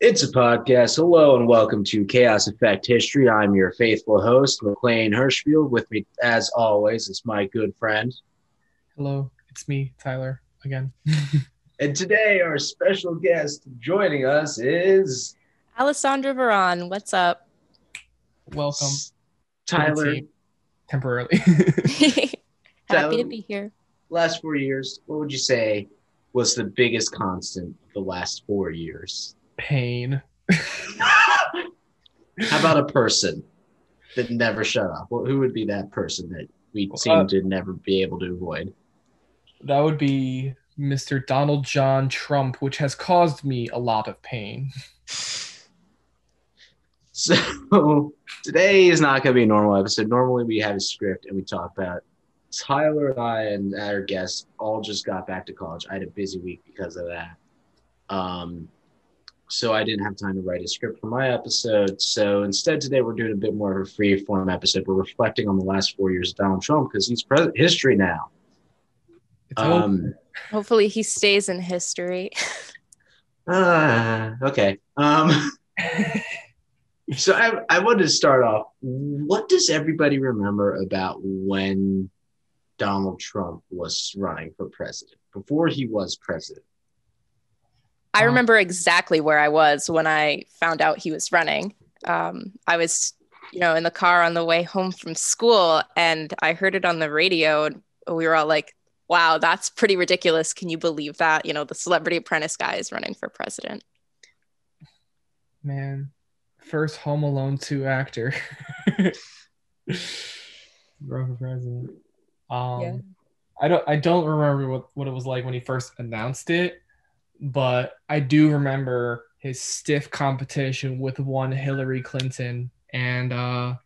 It's a podcast. Hello and welcome to Chaos Effect History. I'm your faithful host, McLean Hirschfield. With me, as always, is my good friend. Hello, it's me, Tyler, again. and today, our special guest joining us is Alessandra Veron. What's up? Welcome, Tyler. Temporarily. Happy Tyler, to be here. Last four years, what would you say was the biggest constant of the last four years? Pain. How about a person that never shut up? Well, who would be that person that we seem Uh, to never be able to avoid? That would be Mr. Donald John Trump, which has caused me a lot of pain. So today is not going to be a normal episode. Normally we have a script and we talk about it. Tyler and I and our guests all just got back to college. I had a busy week because of that. Um, so I didn't have time to write a script for my episode. So instead today we're doing a bit more of a free form episode. We're reflecting on the last four years of Donald Trump because he's president history now. Um, Hopefully, he stays in history. uh, okay. Um, So I, I wanted to start off. What does everybody remember about when Donald Trump was running for president before he was president? I Um, remember exactly where I was when I found out he was running. Um, I was, you know, in the car on the way home from school, and I heard it on the radio, and we were all like, "Wow, that's pretty ridiculous! Can you believe that? You know, the Celebrity Apprentice guy is running for president." Man, first Home Alone 2 actor. Run for president. Um, Yeah. I don't I don't remember what, what it was like when he first announced it, but I do remember his stiff competition with one Hillary Clinton. And uh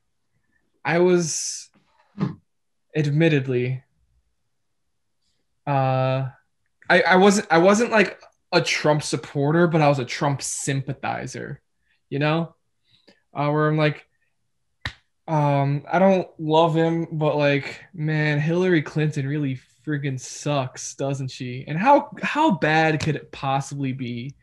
I was admittedly uh I, I wasn't I wasn't like a Trump supporter, but I was a Trump sympathizer, you know? Uh where I'm like um, I don't love him, but like, man, Hillary Clinton really friggin' sucks, doesn't she? And how how bad could it possibly be?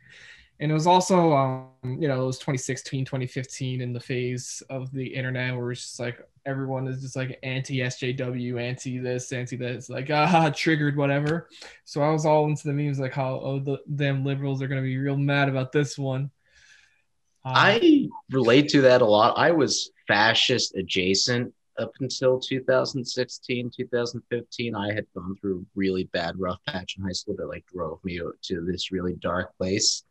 And it was also, um, you know, it was 2016, 2015 in the phase of the internet where it's just like everyone is just like anti SJW, anti this, anti this, like ah, triggered, whatever. So I was all into the memes like how oh the damn liberals are gonna be real mad about this one. Um, I relate to that a lot. I was fascist adjacent up until 2016, 2015. I had gone through a really bad rough patch in high school that like drove me to this really dark place.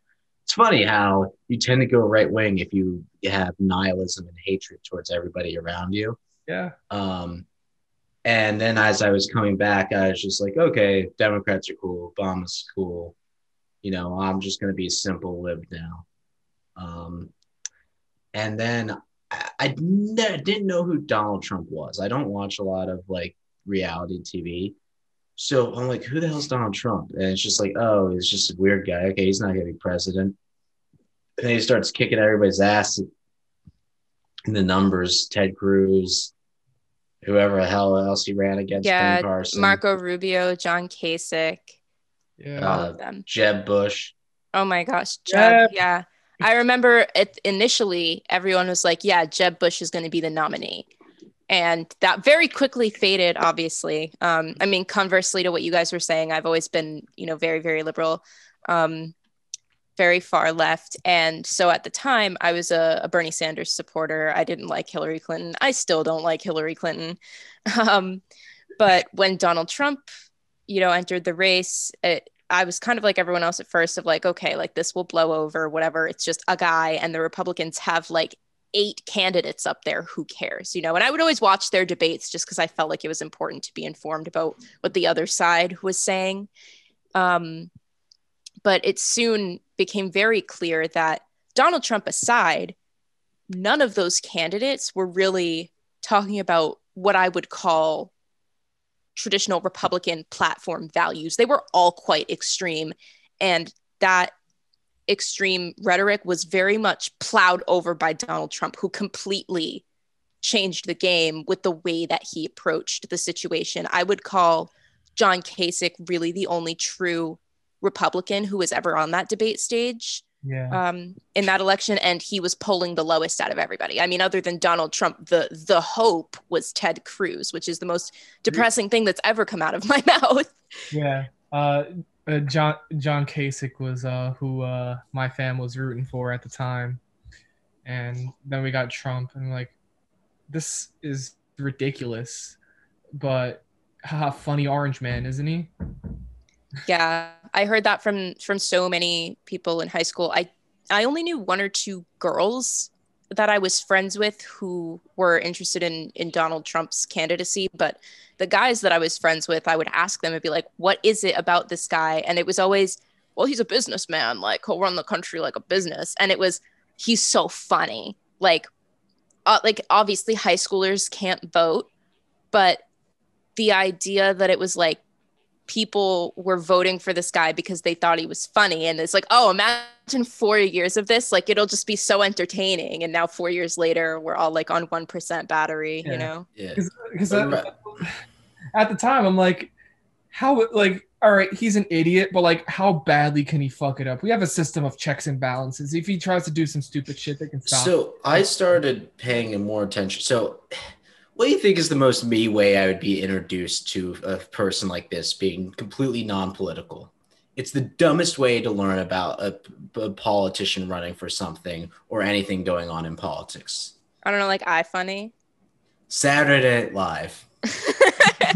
It's funny how you tend to go right wing if you have nihilism and hatred towards everybody around you. yeah. Um, and then as I was coming back, I was just like, okay, Democrats are cool, Obama's cool. You know, I'm just going to be a simple lib now. Um, and then I, I ne- didn't know who Donald Trump was. I don't watch a lot of like reality TV. So I'm like, who the hell's Donald Trump? And it's just like, oh, he's just a weird guy. Okay, he's not going to be president. And then he starts kicking everybody's ass in the numbers. Ted Cruz, whoever the hell else he ran against, Yeah, Carson, Marco Rubio, John Kasich, Yeah. all Uh, of them. Jeb Bush. Oh my gosh, Yeah. Jeb. Yeah. I remember it initially everyone was like, yeah, Jeb Bush is going to be the nominee. And that very quickly faded, obviously. Um, I mean, conversely to what you guys were saying, I've always been, you know, very, very liberal, um, very far left. And so at the time, I was a, a Bernie Sanders supporter. I didn't like Hillary Clinton. I still don't like Hillary Clinton. Um, but when Donald Trump, you know, entered the race, it, I was kind of like everyone else at first of like, okay, like this will blow over, whatever. It's just a guy, and the Republicans have like eight candidates up there. Who cares, you know? And I would always watch their debates just because I felt like it was important to be informed about what the other side was saying. Um, but it soon became very clear that Donald Trump aside, none of those candidates were really talking about what I would call traditional Republican platform values. They were all quite extreme. And that extreme rhetoric was very much plowed over by Donald Trump, who completely changed the game with the way that he approached the situation. I would call John Kasich really the only true Republican who was ever on that debate stage. Yeah. um, in that election, and he was polling the lowest out of everybody. I mean, other than Donald Trump, the the hope was Ted Cruz, which is the most depressing thing that's ever come out of my mouth. Yeah. Uh, uh, John John Kasich was uh, who uh, my fam was rooting for at the time, and then we got Trump, and like, this is ridiculous, but haha, funny orange man, isn't he? Yeah, I heard that from from so many people in high school. I I only knew one or two girls that I was friends with who were interested in in Donald Trump's candidacy, but the guys that I was friends with, I would ask them and be like, "What is it about this guy?" And it was always, "Well, he's a businessman. Like he'll run the country like a business." And it was, "He's so funny." Like, uh, like obviously high schoolers can't vote, but the idea that it was like people were voting for this guy because they thought he was funny and it's like oh imagine four years of this like it'll just be so entertaining and now four years later we're all like on 1% battery Yeah. you know Yeah. Because Right. at the time, I'm like, how like. All right, he's an idiot, but like, how badly can he fuck it up? We have a system of checks and balances. If he tries to do some stupid shit, they can stop. So I started paying him more attention. So, what do you think is the most me way I would be introduced to a person like this being completely non-political? It's the dumbest way to learn about a, a politician running for something or anything going on in politics. i don't know like i funny Saturday Night Live.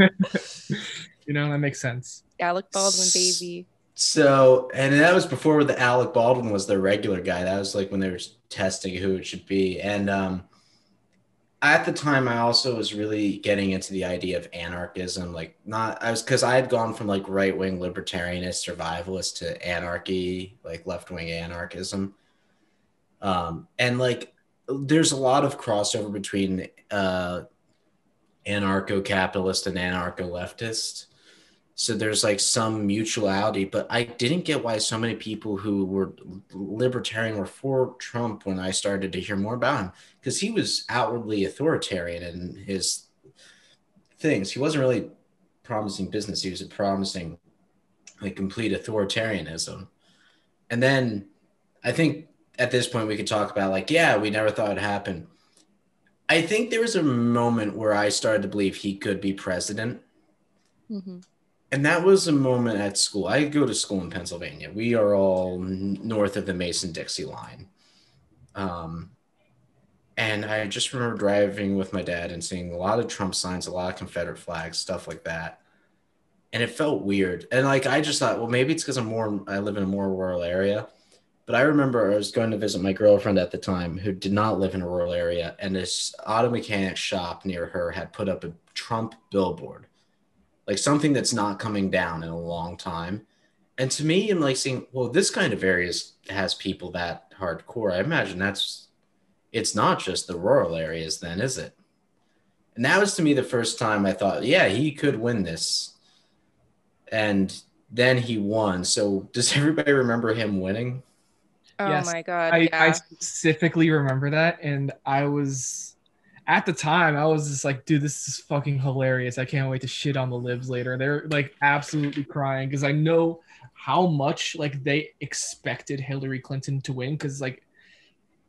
you know that makes sense. alec baldwin baby So, and that was before the Alec Baldwin was the regular guy. That was like when they were testing who it should be. And um, at the time, I also was really getting into the idea of anarchism. Like, not, I was, because I had gone from like right wing libertarianist survivalist to anarchy, like left wing anarchism. Um, and like, there's a lot of crossover between uh, anarcho capitalist and anarcho leftist so there's like some mutuality but i didn't get why so many people who were libertarian were for trump when i started to hear more about him because he was outwardly authoritarian in his things. He wasn't really promising business he was promising like complete authoritarianism. And then i think at this point we could talk about like yeah we never thought it'd happen. I think there was a moment where i started to believe he could be president. Mhm. And that was a moment at school. I go to school in Pennsylvania. We are all north of the Mason Dixie line. Um, and I just remember driving with my dad and seeing a lot of Trump signs, a lot of Confederate flags, stuff like that. And it felt weird. And like, I just thought, well, maybe it's because I'm more, I live in a more rural area. But I remember I was going to visit my girlfriend at the time who did not live in a rural area. And this auto mechanic shop near her had put up a Trump billboard like something that's not coming down in a long time. And to me, I'm like seeing, well, this kind of areas has people that hardcore. I imagine that's it's not just the rural areas, then, is it? And that was to me the first time I thought, yeah, he could win this. And then he won. So does everybody remember him winning? oh Yes, my god I, yeah I specifically remember that, and I was at the time I was just like, dude, this is fucking hilarious. I can't wait to shit on the libs later. They're like absolutely crying because I know how much like they expected Hillary Clinton to win because like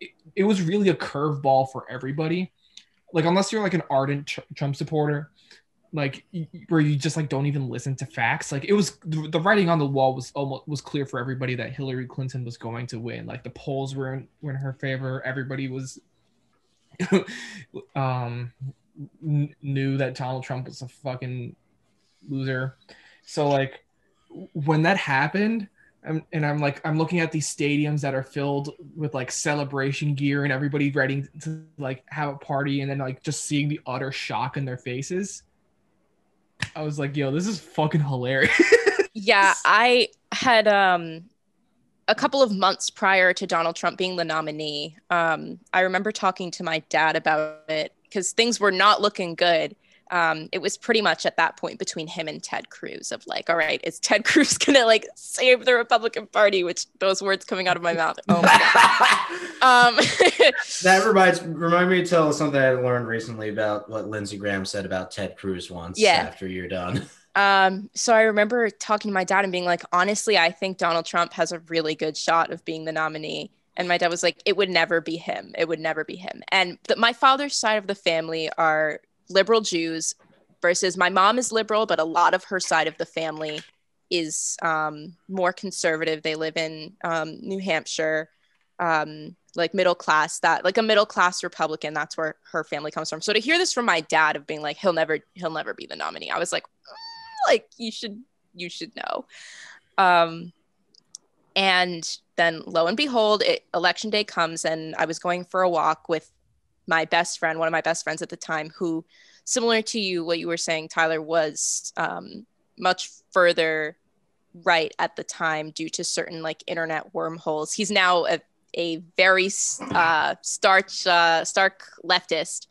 it, it was really a curveball for everybody. Like unless you're like an ardent Tr- Trump supporter, like where you just like don't even listen to facts. Like it was the the writing on the wall was almost was clear for everybody that Hillary Clinton was going to win. Like the polls were in, were in her favor. Everybody was um kn- knew that Donald Trump was a fucking loser. So like when that happened, I'm, and I'm like I'm looking at these stadiums that are filled with like celebration gear and everybody ready to like have a party, and then like just seeing the utter shock in their faces. I was like, yo, this is fucking hilarious. yeah i had um a couple of months prior to donald trump being the nominee um i remember talking to my dad about it because things were not looking good um it was pretty much at that point between him and ted cruz of like all right is ted cruz gonna like save the republican party which those words coming out of my mouth oh my um That reminds remind me to tell something I learned recently about what Lindsey Graham said about Ted Cruz once Yeah. after you're done. Um, so I remember talking to my dad and being like, honestly, I think Donald Trump has a really good shot of being the nominee. And my dad was like, it would never be him. It would never be him. And my father's side of the family are liberal Jews versus my mom is liberal, but a lot of her side of the family is um, more conservative. They live in um, New Hampshire, um, like middle class, that like a middle class Republican. That's where her family comes from. So to hear this from my dad of being like, he'll never, he'll never be the nominee. I was like, like you should, you should know. Um, and then lo and behold, it, election day comes, and I was going for a walk with my best friend, one of my best friends at the time, who, similar to you, what you were saying, Tyler, was um, much further right at the time due to certain like internet wormholes. He's now a, a very uh, starch, uh, stark leftist,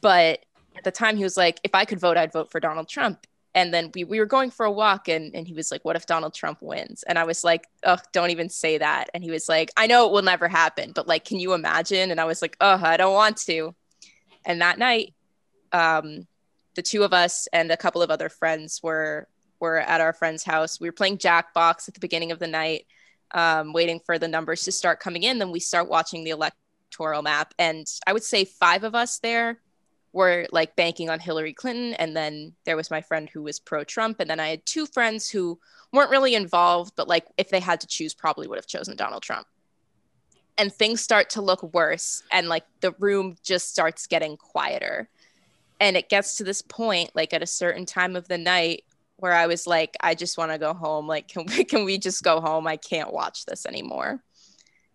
but at the time he was like, if I could vote, I'd vote for Donald Trump and then we, we were going for a walk and, and he was like what if donald trump wins? And i was like oh don't even say that. And he was like i know it will never happen but like can you imagine? And i was like oh i don't want to. And that night um, the two of us and a couple of other friends were were at our friend's house. We were playing jackbox at the beginning of the night um, waiting for the numbers to start coming in. Then we start watching the electoral map. And i would say five of us there were like banking on Hillary Clinton. And then there was my friend who was pro Trump. And then I had two friends who weren't really involved, but like if they had to choose, probably would have chosen Donald Trump. And things start to look worse. And like the room just starts getting quieter. And it gets to this point, like at a certain time of the night, where I was like, I just want to go home. Like, can we, can we just go home? I can't watch this anymore.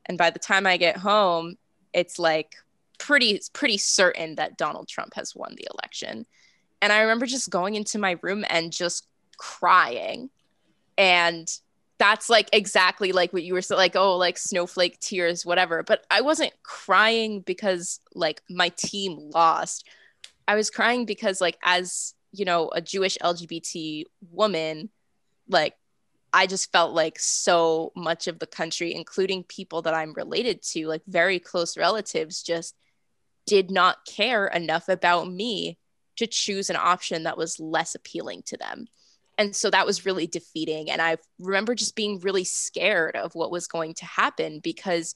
And by the time I get home, it's like pretty pretty certain that Donald Trump has won the election. And I remember just going into my room and just crying. And that's like exactly like what you were saying, like, oh, like snowflake tears, whatever. But I wasn't crying because like my team lost. I was crying because like as you know, a Jewish LGBT woman, like I just felt like so much of the country, including people that I'm related to, like very close relatives, just did not care enough about me to choose an option that was less appealing to them. And so that was really defeating. And I remember just being really scared of what was going to happen because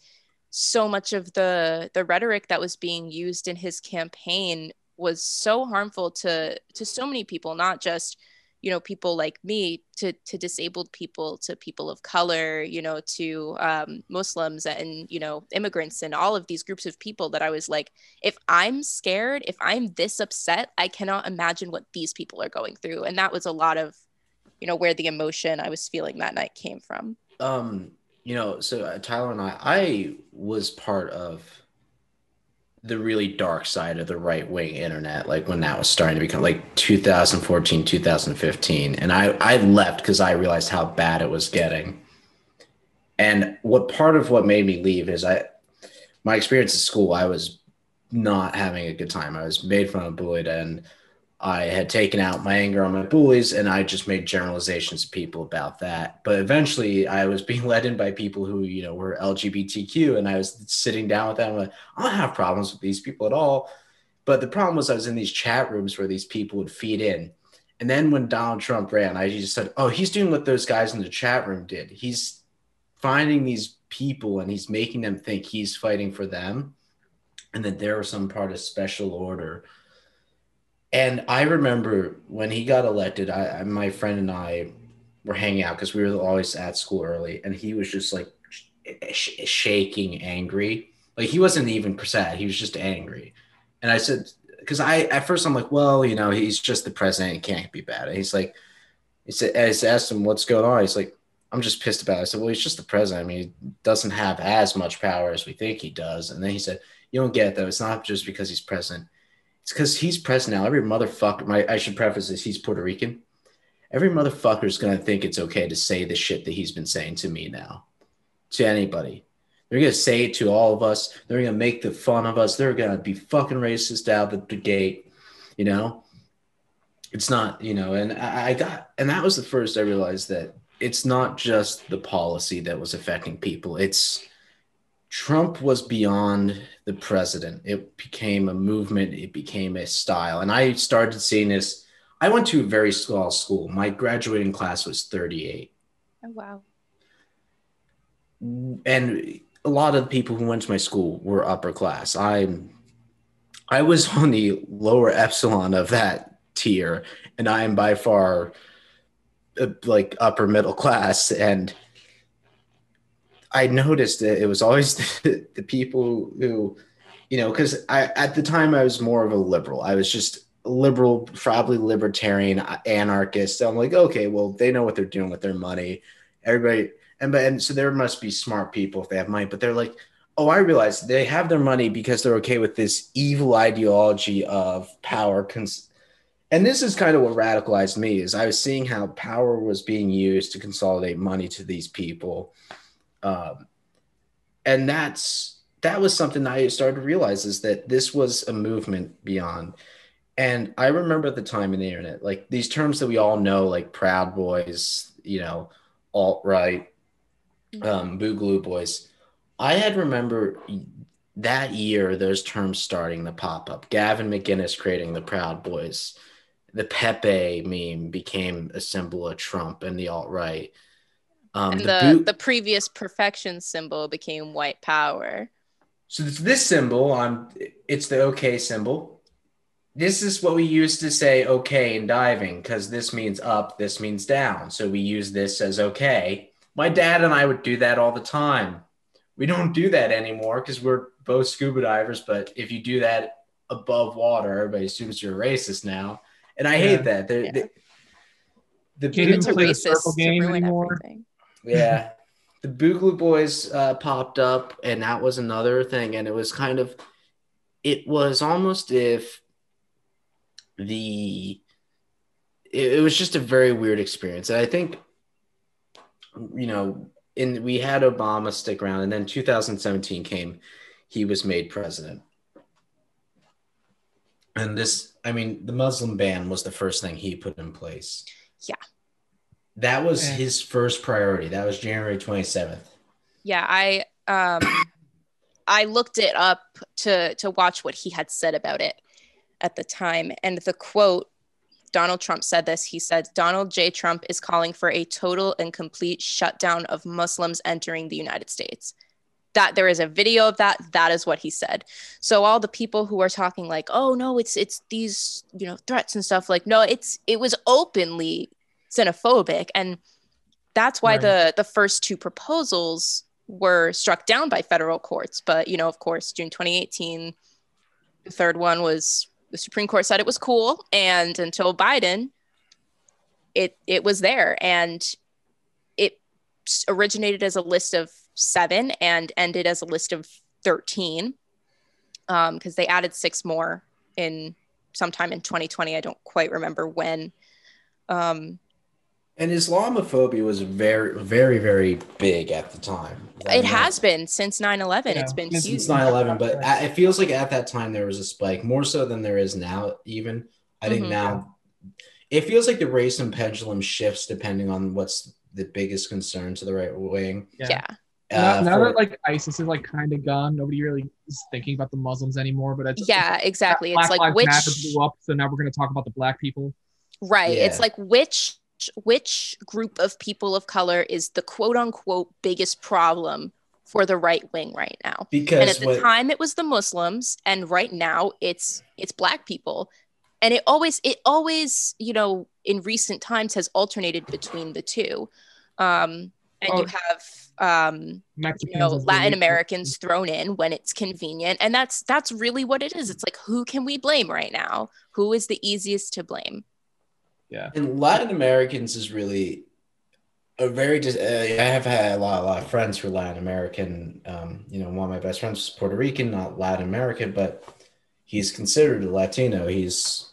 so much of the the rhetoric that was being used in his campaign was so harmful to to so many people, not just you know people like me to to disabled people to people of color you know to um, muslims and you know immigrants and all of these groups of people that i was like if i'm scared if i'm this upset i cannot imagine what these people are going through. And that was a lot of you know where the emotion i was feeling that night came from. Um you know so uh, tyler and i i was part of the really dark side of the right wing internet, like when that was starting to become like 2014, 2015. And I, I left because I realized how bad it was getting. And what part of what made me leave is I, my experience at school, I was not having a good time. I was made fun of, bullied, and I had taken out my anger on my bullies and I just made generalizations to people about that. But eventually I was being led in by people who, you know, were LGBTQ and I was sitting down with them. Like, I don't have problems with these people at all. But the problem was I was in these chat rooms where these people would feed in. And then when Donald Trump ran, I just said, oh, he's doing what those guys in the chat room did. He's finding these people and he's making them think he's fighting for them and that they're some part of special order and I remember when he got elected, I, my friend and I were hanging out because we were always at school early, and he was just like sh- shaking, angry. Like he wasn't even sad; he was just angry. And I said, because I at first I'm like, well, you know, he's just the president; he can't be bad. And he's like, he said, I asked him what's going on. He's like, I'm just pissed about it. I said, well, he's just the president. I mean, he doesn't have as much power as we think he does. And then he said, you don't get it, though. It's not just because he's president it's because he's president now. Every motherfucker, my, I should preface this, he's Puerto Rican. Every motherfucker is going to think it's okay to say the shit that he's been saying to me now, to anybody. They're going to say it to all of us. They're going to make the fun of us. They're going to be fucking racist out the, the gate, you know? It's not, you know, and I, I got, and that was the first I realized that it's not just the policy that was affecting people. It's, Trump was beyond the president. It became a movement, it became a style. And I started seeing this I went to a very small school. My graduating class was 38. Oh wow. And a lot of the people who went to my school were upper class. I'm I was on the lower epsilon of that tier, and I am by far uh, like upper middle class. And I noticed that it was always the, the people who, you know, because I at the time I was more of a liberal. I was just liberal, probably libertarian, uh, anarchist. So I'm like, okay, well, they know what they're doing with their money. Everybody, and but and so there must be smart people if they have money, but they're like, oh, I realize they have their money because they're okay with this evil ideology of power. Cons- and this is kind of what radicalized me is I was seeing how power was being used to consolidate money to these people, um, and that's that was something I started to realize is that this was a movement beyond. And I remember at the time in the internet, like these terms that we all know, like Proud Boys, you know, alt right, um, Boogaloo Boys. I had remember that year those terms starting to pop up. Gavin McInnes creating the Proud Boys. The Pepe meme became a symbol of Trump and the alt right. Um, and the the, boot- the previous perfection symbol became white power. So it's this symbol on it's the okay symbol this is what we use to say okay in diving because this means up, this means down. So we use this as okay. My dad and I would do that all the time. We don't do that anymore because we're both scuba divers. But if you do that above water, everybody assumes you're a racist now. And I yeah. hate that. They're, yeah. They, the Can't play the circle game anymore. Everything. Yeah. the Boogaloo Boys uh, popped up, and that was another thing. And it was kind of, it was almost if the it, it was just a very weird experience. And I think, you know, in we had Obama stick around, and then 2017 came, he was made president. And this, I mean, the Muslim ban was the first thing he put in place. Yeah. That was his first priority. That was January 27th. Yeah, I um I looked it up to to watch what he had said about it at the time. And the quote Donald Trump said this. He said, Donald J. Trump is calling for a total and complete shutdown of Muslims entering the United States. That there is a video of that. That is what he said. So all the people who are talking like, oh no, it's it's these you know threats and stuff. Like no, it's it was openly xenophobic, and that's why right. the the first two proposals were struck down by federal courts. But you know, of course, June 2018, the third one was the Supreme Court said it was cool, and until Biden, it it was there, and it originated as a list of seven and ended as a list of thirteen, because um, they added six more in sometime in 2020. I don't quite remember when. Um, and Islamophobia was very, very, very big at the time. It has been since 9 11. Yeah. It's been since huge. 9 11, but it feels like at that time there was a spike, more so than there is now, even. I think mm-hmm. now it feels like the race and pendulum shifts depending on what's the biggest concern to the right wing. Yeah. yeah. Uh, now, now for, that like ISIS is like kind of gone, nobody really is thinking about the Muslims anymore. But it's yeah, exactly. It's like which blew up, so now we're going to talk about the black people. Right. Yeah. It's like which which group of people of color is the quote unquote biggest problem for the right wing right now? Because and at the what, time it was the muslims and right now it's it's black people. And it always it always you know in recent times has alternated between the two. Um and oh, you have um Mexicans you know latin americans thrown in when it's convenient. And that's that's really what it is. It's like who can we blame right now? Who is the easiest to blame yeah. And Latin Americans is really a very. Uh, I have had a lot, a lot of friends who are Latin American. Um, you know, one of my best friends is Puerto Rican, not Latin American, but he's considered a Latino. He's,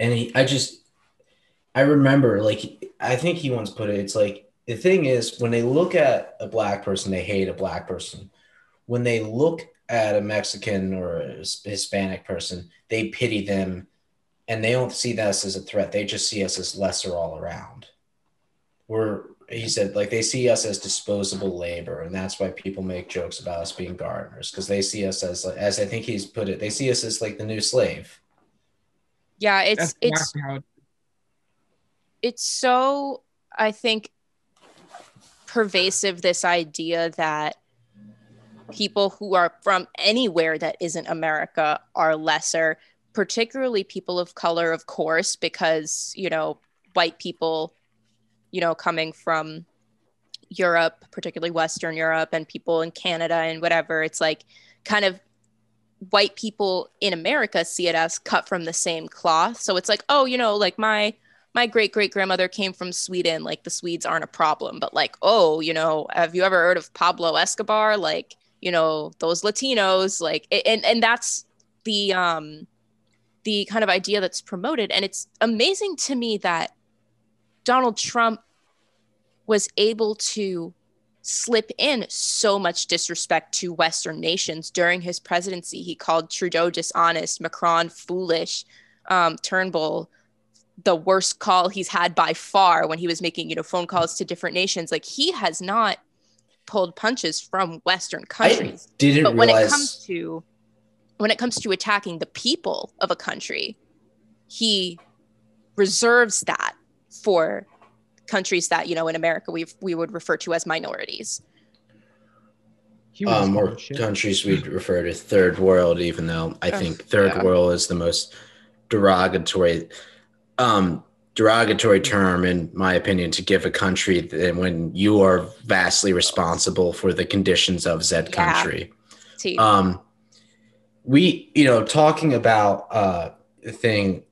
and he. I just, I remember, like, I think he once put it. It's like the thing is when they look at a black person, they hate a black person. When they look at a Mexican or a Hispanic person, they pity them and they don't see us as a threat. They just see us as lesser all around. We're he said like they see us as disposable labor, and that's why people make jokes about us being gardeners because they see us as as I think he's put it. They see us as like the new slave. Yeah, it's That's it's it- it's so i think pervasive this idea that people who are from anywhere that isn't america are lesser particularly people of color of course because you know white people you know coming from europe particularly western europe and people in canada and whatever it's like kind of white people in america see it as cut from the same cloth so it's like oh you know like my my great great grandmother came from Sweden. Like the Swedes aren't a problem, but like, oh, you know, have you ever heard of Pablo Escobar? Like, you know, those Latinos, like, and and that's the um the kind of idea that's promoted. And it's amazing to me that Donald Trump was able to slip in so much disrespect to Western nations during his presidency. He called Trudeau dishonest, Macron foolish, um, Turnbull the worst call he's had by far when he was making you know phone calls to different nations like he has not pulled punches from western countries I didn't but when realize. it comes to when it comes to attacking the people of a country he reserves that for countries that you know in america we we would refer to as minorities he um, or countries we'd refer to third world, even though I Ugh, think third yeah. world is the most derogatory, um, derogatory term, in my opinion, to give a country that when you are vastly responsible for the conditions of said Yeah. country. to Um, we, you know, talking about uh, the thing,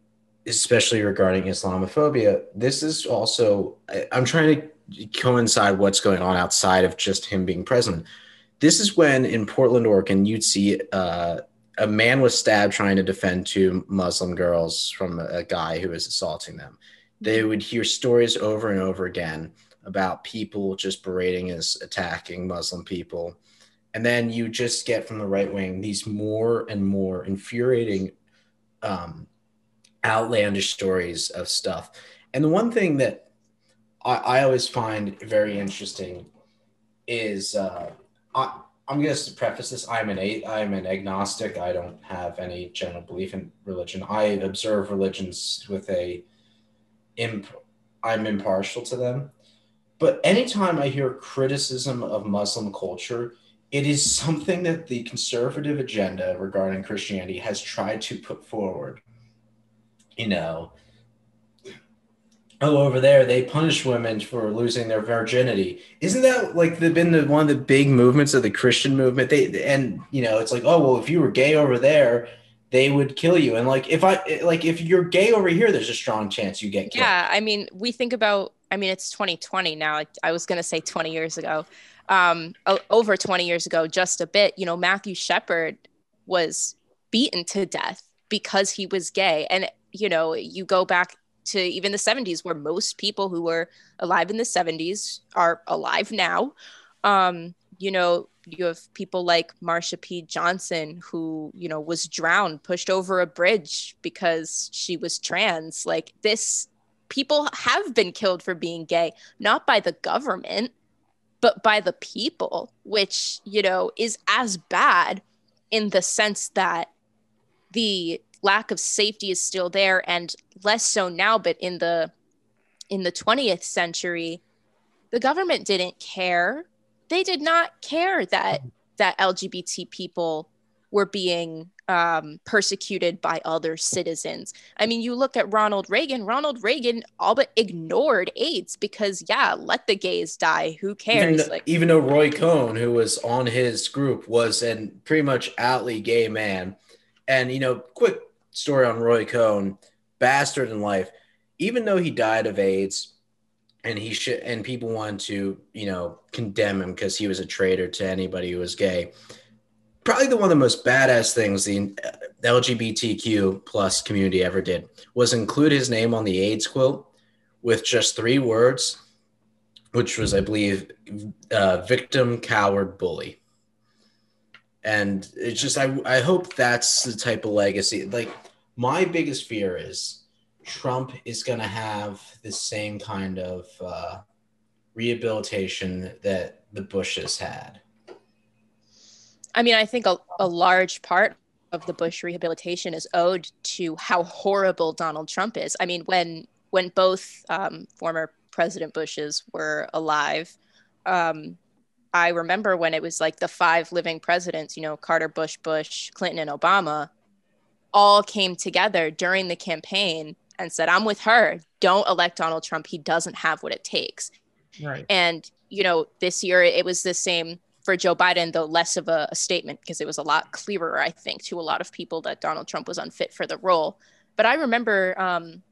especially regarding Islamophobia, this is also, I, I'm trying to coincide what's going on outside of just him being president. This is when in Portland, Oregon, you'd see uh, a man was stabbed trying to defend two Muslim girls from a, a guy who was assaulting them. They would hear stories over and over again about people just berating as attacking Muslim people. And then you just get from the right wing these more and more infuriating, um, outlandish stories of stuff. And the one thing that I, I always find very interesting is uh, I, I'm going to preface this. I'm an I'm an agnostic. I don't have any general belief in religion. I observe religions with a imp. I'm impartial to them. But anytime I hear criticism of Muslim culture, it is something that the conservative agenda regarding Christianity has tried to put forward. You know, oh, over there they punish women for losing their virginity. Isn't that like the, been the one of the big movements of the Christian movement? They and you know, it's like, oh well, if you were gay over there, they would kill you. And like if I like if you're gay over here, there's a strong chance you get killed. yeah i mean we think about i mean it's 2020 now i, I was going to say 20 years ago um over 20 years ago just a bit you know matthew shepard was beaten to death because he was gay and you know you go back to even the 70s where most people who were alive in the 70s are alive now um you know you have people like Marsha P. Johnson, who, you know, was drowned, pushed over a bridge because she was trans. Like this, people have been killed for being gay, not by the government, but by the people, which, you know, is as bad in the sense that the lack of safety is still there and less so now, but in the in the 20th century, the government didn't care. They did not care that that LGBT people were being um, persecuted by other citizens. I mean, you look at Ronald Reagan. Ronald Reagan all but ignored AIDS because, yeah, let the gays die. Who cares? Even, like, even though Roy Cohn, who was on his group, was an pretty much outly gay man. And, you know, quick story on Roy Cohn, bastard in life. Even though he died of AIDS and he should, and people wanted to, you know, condemn him because he was a traitor to anybody who was gay. Probably the one of the most badass things the LGBTQ plus community ever did was include his name on the AIDS quilt with just three words which was, I believe, uh, victim, coward, bully. And it's just, I, I hope that's the type of legacy. Like, my biggest fear is Trump is going to have the same kind of uh, rehabilitation that the Bushes had. I mean, I think a, a large part of the Bush rehabilitation is owed to how horrible Donald Trump is. I mean, when when both um, former President Bushes were alive, um, I remember when it was like the five living presidents, you know, Carter, Bush, Bush, Clinton, and Obama, all came together during the campaign and said, I'm with her. Don't elect Donald Trump. He doesn't have what it takes. Right. And, you know, this year it was the same for Joe Biden, though less of a, a statement because it was a lot clearer, I think, to a lot of people that Donald Trump was unfit for the role. But I remember, um,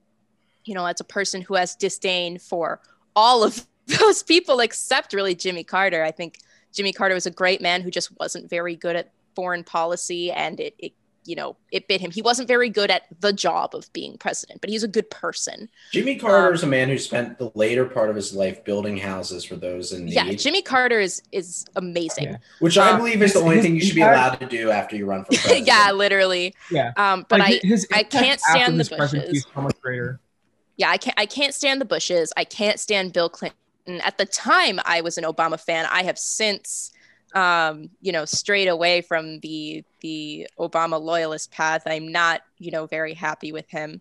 you know, as a person who has disdain for all of those people except really Jimmy Carter, I think Jimmy Carter was a great man who just wasn't very good at foreign policy and it, it you know, it bit him. He wasn't very good at the job of being president, but he's a good person. Jimmy Carter um, is a man who spent the later part of his life building houses for those in need. Yeah, Jimmy Carter is is amazing. Yeah. Which I um, believe is the only thing you should be allowed to do after you run for president. yeah, literally. Yeah. Um, but like, I his, I can't stand the Bushes. So much greater. Yeah, I can't I can't stand the Bushes. I can't stand Bill Clinton. At the time, I was an Obama fan. I have since um, you know, strayed away from the the Obama loyalist path. I'm not, you know, very happy with him.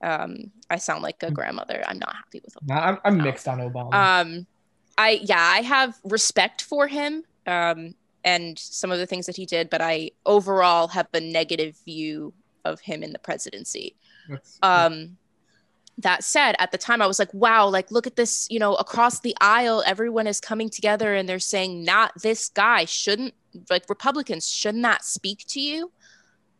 Um, I sound like a mm. grandmother. I'm not happy with him. No, I'm, I'm mixed on Obama. Um, I yeah, I have respect for him um, and some of the things that he did, but I overall have a negative view of him in the presidency. um, that said, at the time I was like, wow, like look at this, you know, across the aisle, everyone is coming together and they're saying, not this guy, shouldn't like Republicans, shouldn't that speak to you?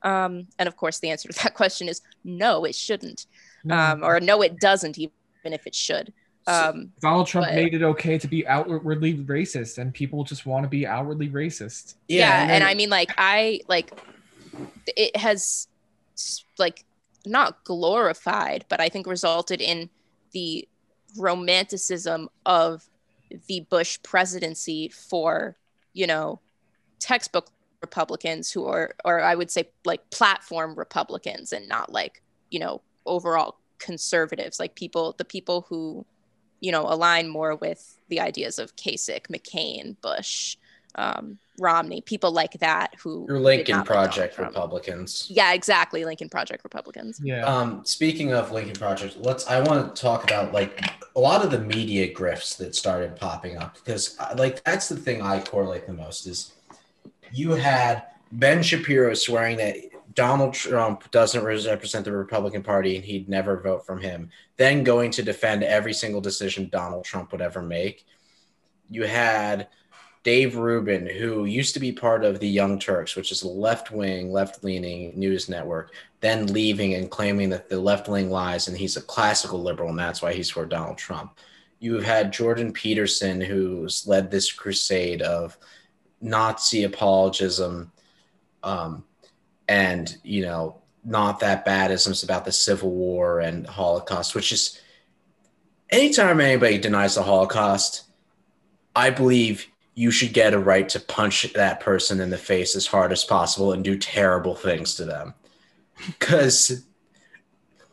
Um, and of course, the answer to that question is no, it shouldn't. No. Um, or no, it doesn't, even if it should. Um, Donald Trump but, made it okay to be outwardly racist, and people just want to be outwardly racist. Yeah, yeah and, and I mean, like, I like it has like not glorified, but I think resulted in the romanticism of the Bush presidency for, you know, textbook Republicans who are, or I would say like platform Republicans and not like, you know, overall conservatives, like people, the people who, you know, align more with the ideas of Kasich, McCain, Bush, um, Romney, people like that who your Lincoln Project Republicans. Yeah, exactly, Lincoln Project Republicans. Yeah. Um, speaking of Lincoln Project, let's. I want to talk about like a lot of the media grifts that started popping up because uh, like that's the thing I correlate the most is you had Ben Shapiro swearing that Donald Trump doesn't represent the Republican Party and he'd never vote from him, then going to defend every single decision Donald Trump would ever make. You had Dave Rubin, who used to be part of the Young Turks, which is a left wing, left leaning news network, then leaving and claiming that the left wing lies and he's a classical liberal and that's why he's for Donald Trump. You have had Jordan Peterson, who's led this crusade of Nazi apologism um, and, you know, not that bad isms about the Civil War and Holocaust, which is anytime anybody denies the Holocaust, I believe you should get a right to punch that person in the face as hard as possible and do terrible things to them. Because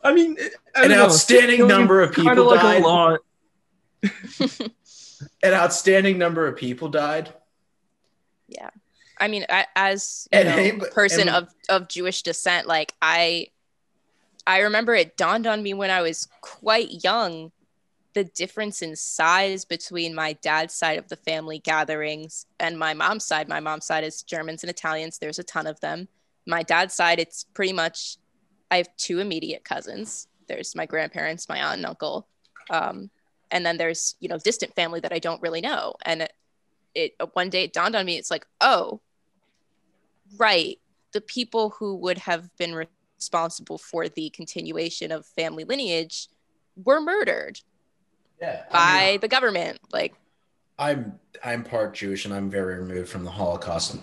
I mean, I an outstanding number of people like died. an outstanding number of people died. Yeah, I mean, I, as a know, person and, of of Jewish descent, like I, I remember it dawned on me when I was quite young the difference in size between my dad's side of the family gatherings and my mom's side. My mom's side is Germans and Italians. There's a ton of them. My dad's side, it's pretty much, I have two immediate cousins. There's my grandparents, my aunt and uncle. Um, and then there's, you know, distant family that I don't really know. And it, it one day it dawned on me, it's like, oh, right. The people who would have been responsible for the continuation of family lineage were murdered yeah, by I mean, the government. Like, I'm I'm part Jewish and I'm very removed from the Holocaust.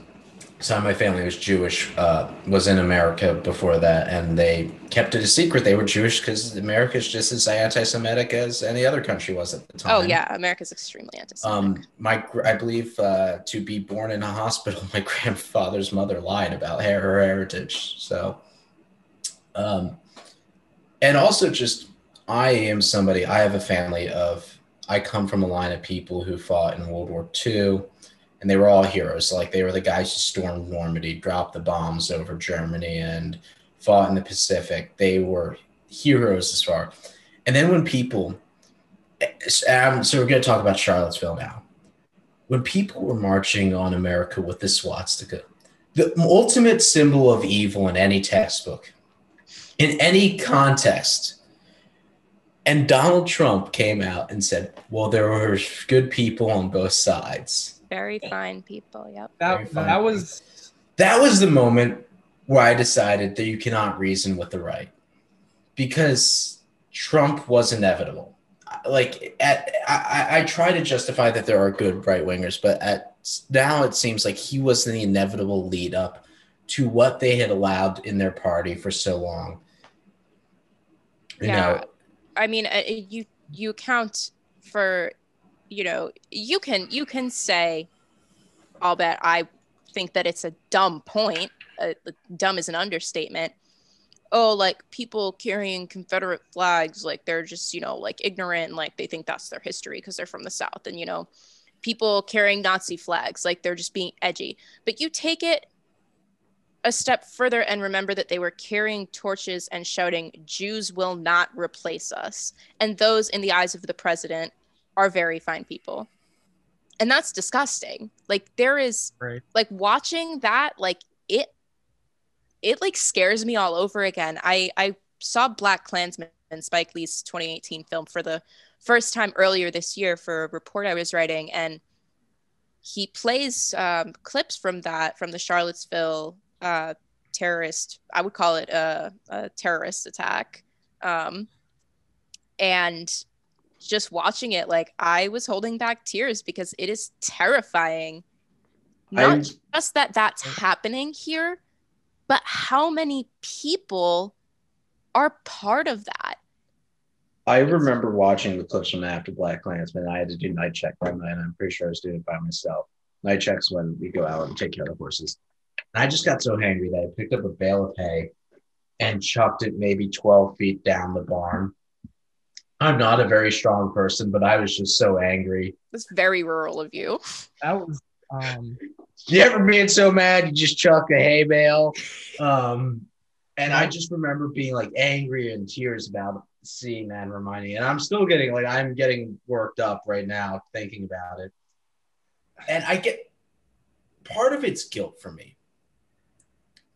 Some of my family was Jewish, uh, was in America before that, and they kept it a secret. They were Jewish because America is just as anti-Semitic as any other country was at the time. Oh yeah, America's extremely anti-Semitic. Um, my I believe uh, to be born in a hospital, my grandfather's mother lied about her, her heritage. So, um, and also just I am somebody, I have a family of, I come from a line of people who fought in World War II and they were all heroes. Like they were the guys who stormed Normandy, dropped the bombs over Germany, and fought in the Pacific. They were heroes as far. And then when people, um, so we're going to talk about Charlottesville now. When people were marching on America with the swastika, the ultimate symbol of evil in any textbook, in any context, and Donald Trump came out and said, "Well, there were good people on both sides." Very fine people. Yep. That that was that was the moment where I decided that you cannot reason with the right because Trump was inevitable. Like at, I, I try to justify that there are good right wingers, but at now it seems like he was the inevitable lead up to what they had allowed in their party for so long. You yeah, know, I mean, uh, you you account for, you know, you can you can say, I'll bet I think that it's a dumb point. Uh, dumb is an understatement oh like people carrying confederate flags like they're just you know like ignorant like they think that's their history because they're from the south and you know people carrying nazi flags like they're just being edgy but you take it a step further and remember that they were carrying torches and shouting jews will not replace us and those in the eyes of the president are very fine people and that's disgusting like there is right. like watching that like it it like scares me all over again. I I saw BlacKkKlansman, Spike Lee's 2018 film, for the first time earlier this year for a report I was writing, and he plays um, clips from that from the Charlottesville uh, terrorist. I would call it a, a terrorist attack, um, and just watching it, like I was holding back tears because it is terrifying. Not I, just that that's happening here, but how many people are part of that? I remember watching the clips from after BlacKkKlansman. I had to do night check one night, I'm pretty sure I was doing it by myself. Night checks when we go out and take care of the horses. And I just got so angry that I picked up a bale of hay and chucked it maybe 12 feet down the barn. I'm not a very strong person, but I was just so angry. It's very rural of you. That was um you ever being so mad you just chuck a hay bale? Um, and I just remember being like angry and tears about seeing that and reminding. And I'm still getting like I'm getting worked up right now thinking about it. And I get part of it's guilt for me.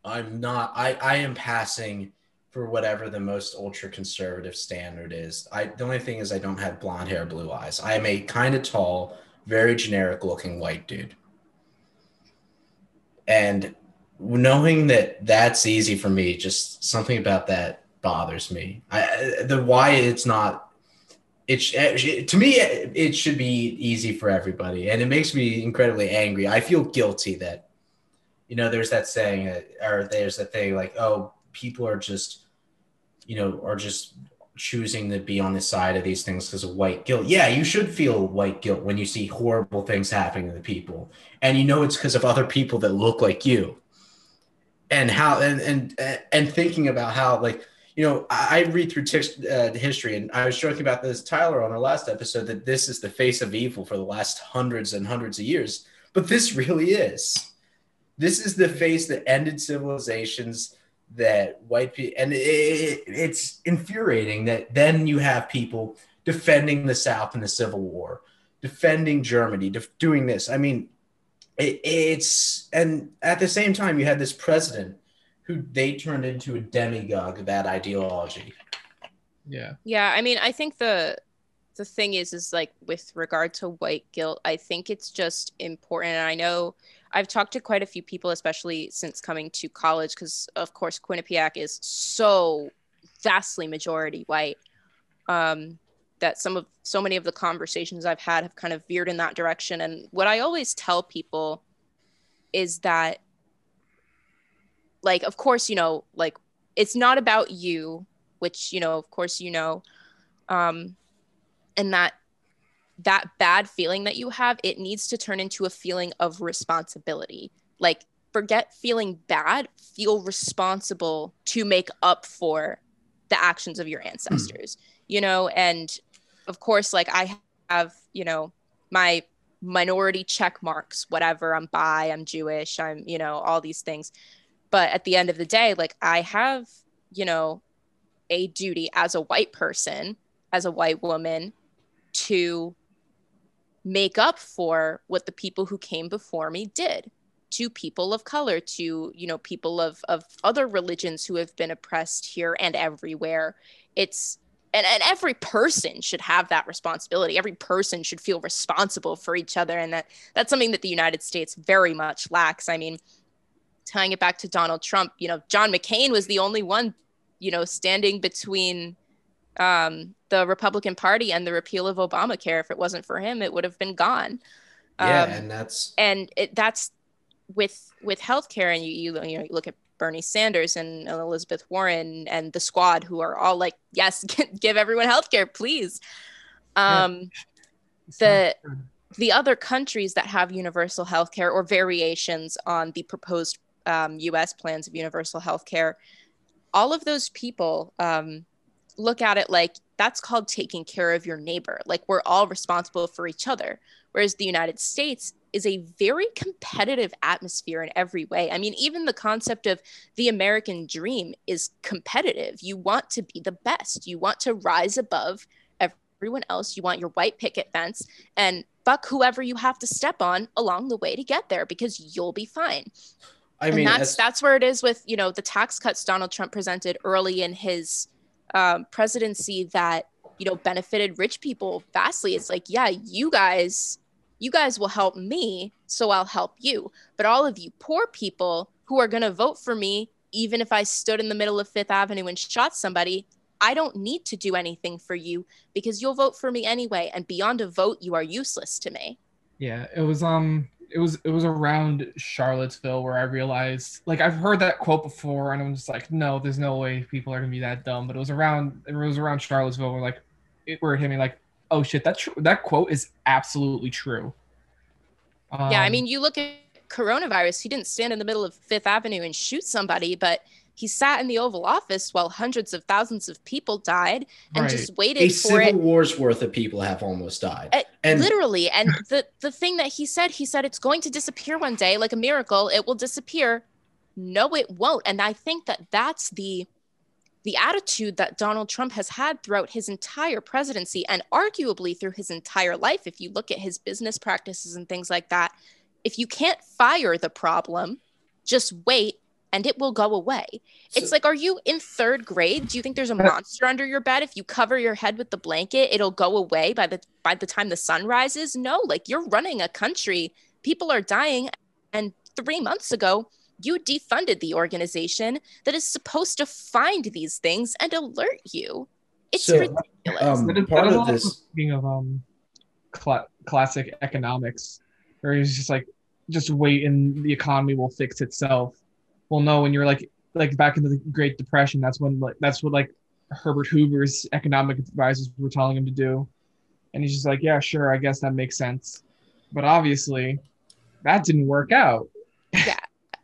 I'm not. I I am passing for whatever the most ultra conservative standard is. I the only thing is I don't have blonde hair, blue eyes. I am a kind of tall, very generic looking white dude. And knowing that that's easy for me, just something about that bothers me. I, the why it's not. It, to me it should be easy for everybody, and it makes me incredibly angry. I feel guilty that, you know, there's that saying, uh, or there's that thing like, oh, people are just, you know, are just choosing to be on the side of these things because of white guilt. Yeah, you should feel white guilt when you see horrible things happening to the people, and you know it's because of other people that look like you. And how and and and thinking about how like you know I, read through t- uh, history and I was joking about this Tyler on our last episode that this is the face of evil for the last hundreds and hundreds of years, but this really is. This is the face that ended civilizations that white people and it, it's infuriating that then you have people defending the south in the civil war defending germany def- doing this. I mean it, it's and at the same time you had this president who they turned into a demagogue of that ideology. Yeah. Yeah i mean i think the the thing is is like with regard to white guilt i think it's just important and i know I've talked to quite a few people, especially since coming to college, because of course Quinnipiac is so vastly majority white. Um, that some of so many of the conversations I've had have kind of veered in that direction. And what I always tell people is that, like, of course, you know, like it's not about you, which you know, of course, you know, um, and that that bad feeling that you have, it needs to turn into a feeling of responsibility. Like, forget feeling bad, feel responsible to make up for the actions of your ancestors, mm. you know? And of course, like, I have, you know, my minority check marks, whatever. I'm bi, I'm Jewish, I'm, you know, all these things. But at the end of the day, like I have, you know, a duty as a white person, as a white woman, to make up for what the people who came before me did to people of color to you know people of of other religions who have been oppressed here and everywhere. It's and, and every person should have that responsibility. Every person should feel responsible for each other. And that that's something that the united states very much lacks. I mean tying it back to donald trump you know john mccain was the only one you know standing between um, the Republican Party and the repeal of Obamacare. If it wasn't for him, it would have been gone. Yeah, um, and that's and it, that's with with healthcare, and you, you you know you look at Bernie Sanders and Elizabeth Warren and the squad, who are all like, yes, give everyone healthcare, please. Um, the the other countries that have universal healthcare or variations on the proposed um, U.S. plans of universal healthcare, all of those people um, look at it like that's called taking care of your neighbor. Like we're all responsible for each other. Whereas the United States is a very competitive atmosphere in every way. I mean, even the concept of the American dream is competitive. You want to be the best, you want to rise above everyone else. You want your white picket fence and fuck whoever you have to step on along the way to get there because you'll be fine. I mean, and that's that's where it is with you know the tax cuts Donald Trump presented early in his um, presidency that you know benefited rich people vastly. It's like yeah you guys you guys will help me so i'll help you. But all of you poor people who are going to vote for me even if i stood in the middle of fifth avenue and shot somebody i don't need to do anything for you because you'll vote for me anyway. And beyond a vote you are useless to me. Yeah it was um it was it was around Charlottesville where I realized like I've heard that quote before and I'm just like no there's no way people are gonna be that dumb but it was around it was around Charlottesville where like it where it hit me like oh shit that tr- that quote is absolutely true. Um, yeah, I um, mean you look at coronavirus he didn't stand in the middle of Fifth Avenue and shoot somebody but he sat in the Oval Office while hundreds of thousands of people died and right. just waited a for civil it. war's worth of people have almost died. Uh, and literally, and the the thing that he said, he said it's going to disappear one day, like a miracle. It will disappear. No, it won't. And I think that that's the the attitude that Donald Trump has had throughout his entire presidency and arguably through his entire life. If you look at his business practices and things like that, if you can't fire the problem, just wait and it will go away. So, it's like, are you in third grade? Do you think there's a monster under your bed? If you cover your head with the blanket, it'll go away by the by the time the sun rises? No, like you're running a country. People are dying. And three months ago, you defunded the organization that is supposed to find these things and alert you. It's so, ridiculous. Um, part of this speaking of um cl- classic economics, where he's just like, just wait and the economy will fix itself well no when you're like like back in the great depression that's when like that's what like herbert hoover's economic advisors were telling him to do. And he's just like yeah sure i guess that makes sense. But obviously that didn't work out. Yeah.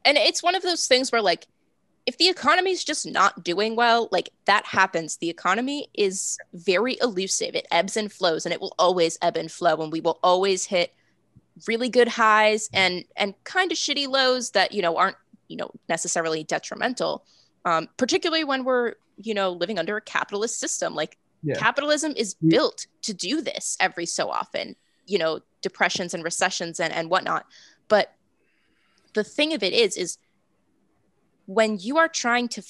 And it's one of those things where like if the economy is just not doing well like that happens. The economy is very elusive. It ebbs and flows and it will always ebb and flow and we will always hit really good highs and and kind of shitty lows that you know aren't you know necessarily detrimental um, particularly when we're you know living under a capitalist system. Like yeah. capitalism is built to do this every so often you know depressions and recessions and, and whatnot. But the thing of it is is when you are trying to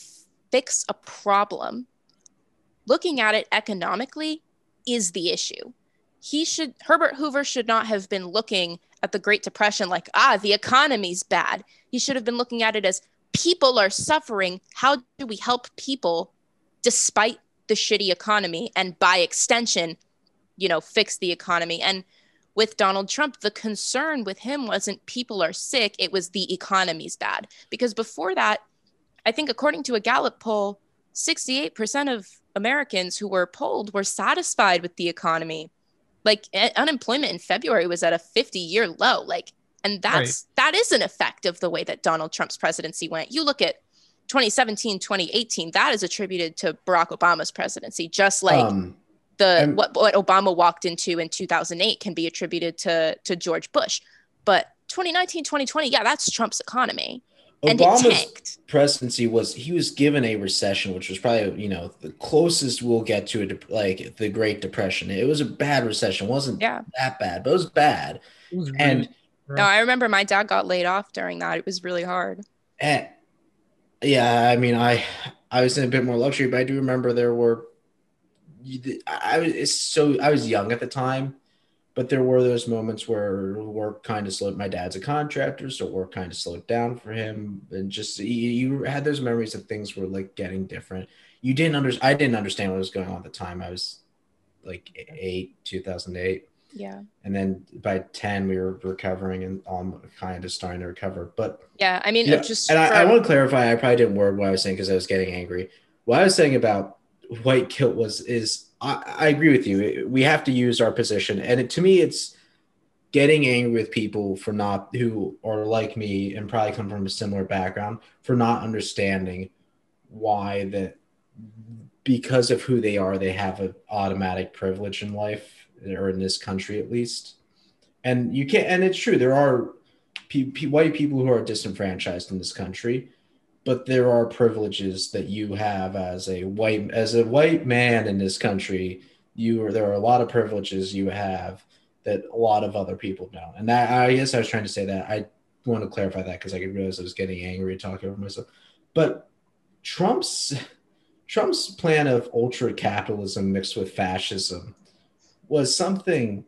fix a problem looking at it economically is the issue he should herbert hoover should not have been looking at the Great Depression like, ah, the economy's bad. He should have been looking at it as people are suffering. How do we help people despite the shitty economy? And by extension, you know, fix the economy. And with Donald Trump, the concern with him wasn't people are sick, it was the economy's bad. Because before that, I think according to a Gallup poll, 68% of Americans who were polled were satisfied with the economy like unemployment in February was at a 50 year low. Like, and that's right. that is an effect of the way that Donald Trump's presidency went. You look at 2017, 2018, that is attributed to Barack Obama's presidency, just like um, the I'm- what what Obama walked into in 2008 can be attributed to to George Bush. But 2019, 2020, yeah, that's Trump's economy. And it Obama's tanked. presidency was he was given a recession, which was probably you know the closest we'll get to a dep- like the Great Depression. It was a bad recession, it wasn't Yeah. that bad, but it was bad. It was really And No, I remember my dad got laid off during that. It was really hard. and yeah, I mean, I I was in a bit more luxury, but I do remember there were. I I was so I was young at the time, but there were those moments where work kind of slowed. My dad's a contractor, so work kind of slowed down for him, and just you, you had those memories of things were like getting different. You didn't under I didn't understand what was going on at the time. I was like eight, two thousand eight, Yeah. and then by ten we were recovering and um kind of starting to recover. But Yeah. I mean, it just and I, I want to clarify. I probably didn't word what I was saying because I was getting angry. What I was saying about white guilt was is I, I agree with you. We have to use our position, and it, to me, it's getting angry with people for not who are like me and probably come from a similar background for not understanding why that because of who they are, they have an automatic privilege in life or in this country at least. And you can't, and it's true. There are pe- pe- white people who are disenfranchised in this country, but there are privileges that you have as a white as a white man in this country. You are there are a lot of privileges you have that a lot of other people don't. And that I guess I was trying to say that I want to clarify that because I could realize I was getting angry talking over myself. But Trump's Trump's plan of ultra capitalism mixed with fascism was something.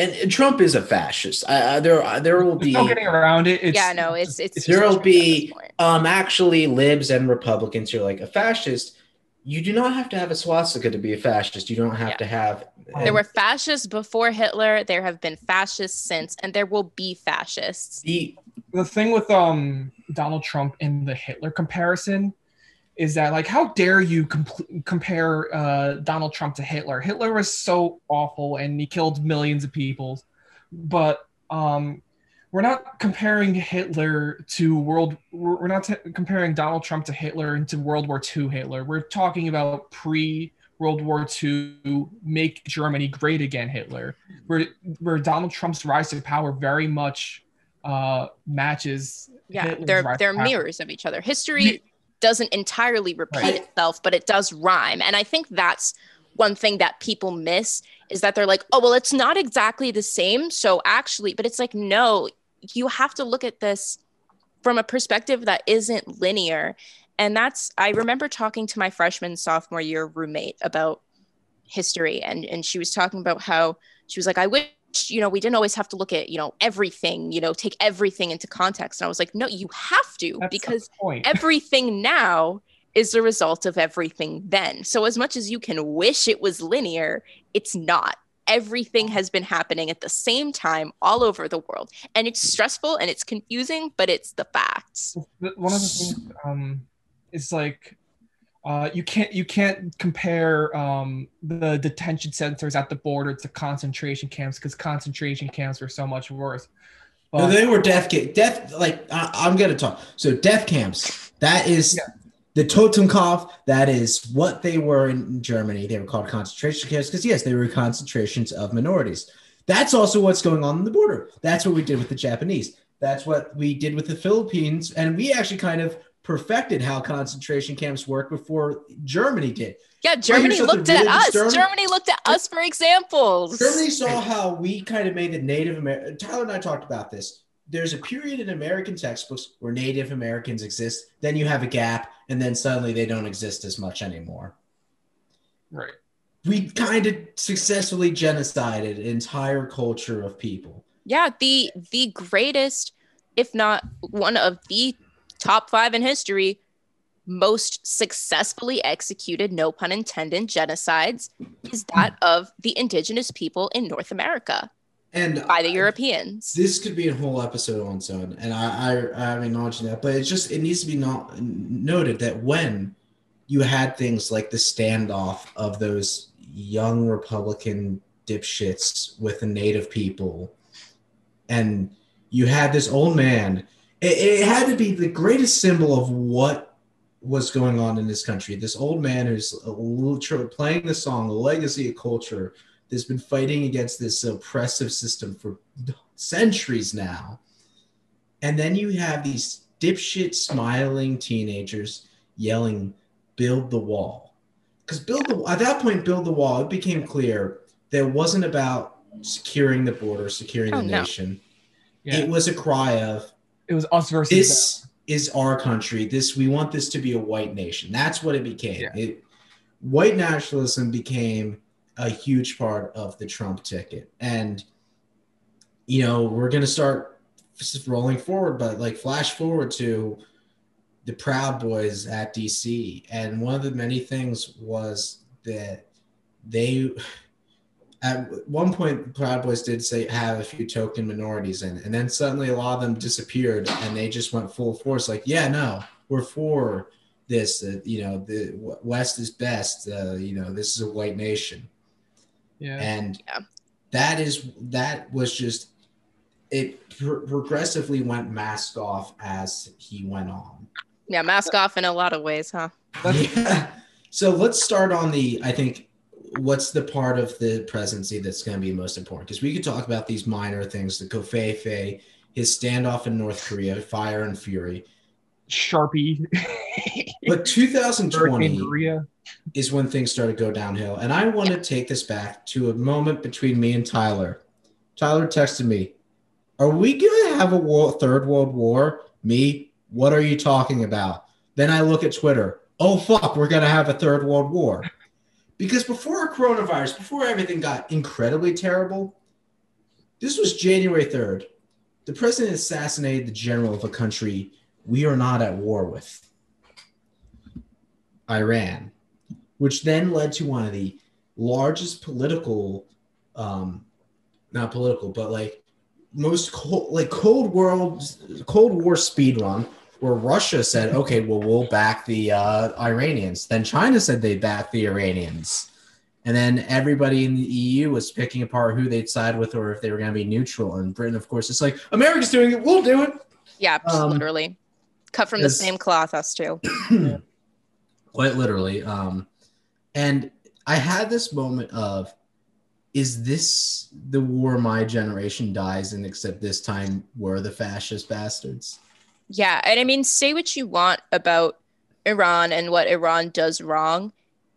And, and Trump is a fascist. I, I, there, there will be There's no getting around it. It's, yeah, no, it's it's There'll be- at this point. um actually libs and republicans you're like a fascist you do not have to have a swastika to be a fascist you don't have Yeah. to have There were fascists before Hitler. There have been fascists since, and there will be fascists. the the thing with um Donald Trump and the Hitler comparison is that like how dare you compl- compare uh, Donald Trump to Hitler? Hitler was so awful and he killed millions of people, but um, we're not comparing Hitler to world. We're not t- comparing Donald Trump to Hitler and to World War II Hitler. We're talking about pre World War II, make Germany great again Hitler, where where Donald Trump's rise to power very much uh, matches. Yeah, Hitler's they're they're mirrors of each other. History doesn't entirely repeat Right. itself, but it does rhyme. And I think that's one thing that people miss is that they're like, oh, well, it's not exactly the same. So actually, but it's like, no, you have to look at this from a perspective that isn't linear. And that's, I remember talking to my freshman, sophomore year roommate about history. And, and she was talking about how she was like, I wish, you know, we didn't always have to look at, you know, everything, you know, take everything into context. And I was like, no, you have to That's because everything now is the result of everything then. So as much as you can wish it was linear, it's not. Everything has been happening at the same time all over the world. And it's stressful and it's confusing, but it's the facts. One of the things um, is like uh, you can't you can't compare um, the detention centers at the border to concentration camps because concentration camps were so much worse. No, they were death camp. Death, like I, I'm gonna talk. So death camps. That is Yeah. the Totenkopf. That is what they were in Germany. They were called concentration camps because yes, they were concentrations of minorities. That's also what's going on in the border. That's what we did with the Japanese. That's what we did with the Philippines, and we actually kind of perfected how concentration camps work before Germany did. Yeah, Germany looked at really us. disturbing? Germany looked at us for examples. Germany saw how we kind of made the Native American. Tyler and I talked about this. There's a period in American textbooks where Native Americans exist. Then you have a gap, and then suddenly they don't exist as much anymore. right. We kind of successfully genocided an entire culture of people. yeah the the greatest if not one of the top five in history most successfully executed no pun intended genocides is that of the indigenous people in north america And by the europeans. this could be a whole episode on its own, and I, I I'm acknowledging that, but it's just it needs to be not noted that when you had things like the standoff of those young Republican dipshits with the Native people, and you had this old man, it, it had to be the greatest symbol of what was going on in this country. This old man who's a little tr- playing the song, the legacy of culture, that's been fighting against this oppressive system for centuries now. And then you have these dipshit smiling teenagers yelling, build the wall. Because build the at that point, build the wall, it became clear that it wasn't about securing the border, securing Oh, the no. nation. Yeah. It was a cry of it was us versus this is our country. This we want this to be a white nation. That's what it became. Yeah. It white nationalism became a huge part of the Trump ticket. And you know, we're going to start rolling forward, but like flash forward to the Proud Boys at DC. And one of the many things was that they at one point Proud Boys did say have a few token minorities in. And then suddenly a lot of them disappeared and they just went full force like, yeah, no, we're for this, uh, you know, the West is best, uh, you know, this is a white nation yeah. and Yeah. that is that was just it pro- progressively went mask off as he went on Yeah, mask off in a lot of ways, huh? Yeah. so let's start on the i think what's the part of the presidency that's going to be most important because we could talk about these minor things the covfefe his standoff in north korea fire and fury Sharpie. but 2020 is when things started to go downhill. And I want to take this back to a moment between me and Tyler. Tyler texted me, Are we going to have a war, third world war? Me, what are you talking about? Then I look at Twitter. Oh, fuck, we're going to have a third world war. Because before coronavirus, before everything got incredibly terrible, this was January 3rd. The president assassinated the general of a country we are not at war with. Iran, which then led to one of the largest political, um, not political, but like most cold, like cold world, cold war speed run, where Russia said, "Okay, well, we'll back the uh, Iranians." Then China said they back the Iranians, and then everybody in the EU was picking apart who they'd side with or if they were going to be neutral. And Britain, of course, it's like America's doing it, we'll do it. Yeah, Um, literally. Cut from the same cloth, us two. quite literally um and i had this moment of is this the war my generation dies in except this time we're the fascist bastards Yeah, and I mean, say what you want about Iran and what Iran does wrong.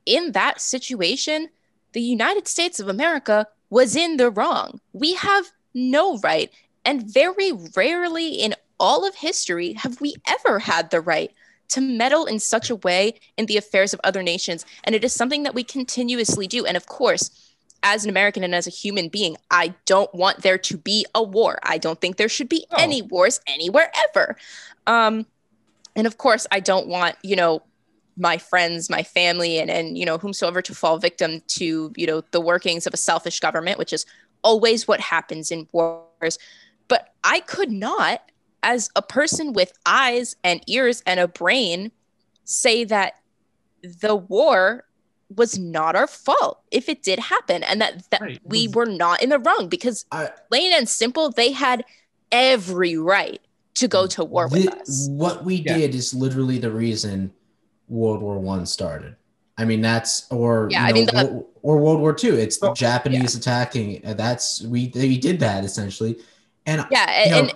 In that situation, the United States of America was in the wrong. We have no right, and very rarely in all of history have we ever had the right to meddle in such a way in the affairs of other nations. And it is something that we continuously do. And of course, as an American and as a human being, I don't want there to be a war. I don't think there should be any wars anywhere ever. Um, and of course, I don't want, you know, my friends, my family, and, and, you know, whomsoever to fall victim to, you know, the workings of a selfish government, which is always what happens in wars. But I could not, as a person with eyes and ears and a brain, say that the war was not our fault if it did happen and that, that Right. we were not in the wrong because I- plain and simple they had every right to go to war with Thi- us. what we Yeah. did is literally the reason world war one started. I mean that's or Yeah, you I mean, the- wo- or world war two. It's the Oh, japanese attacking uh, that's we they did that essentially. And yeah a- you know, and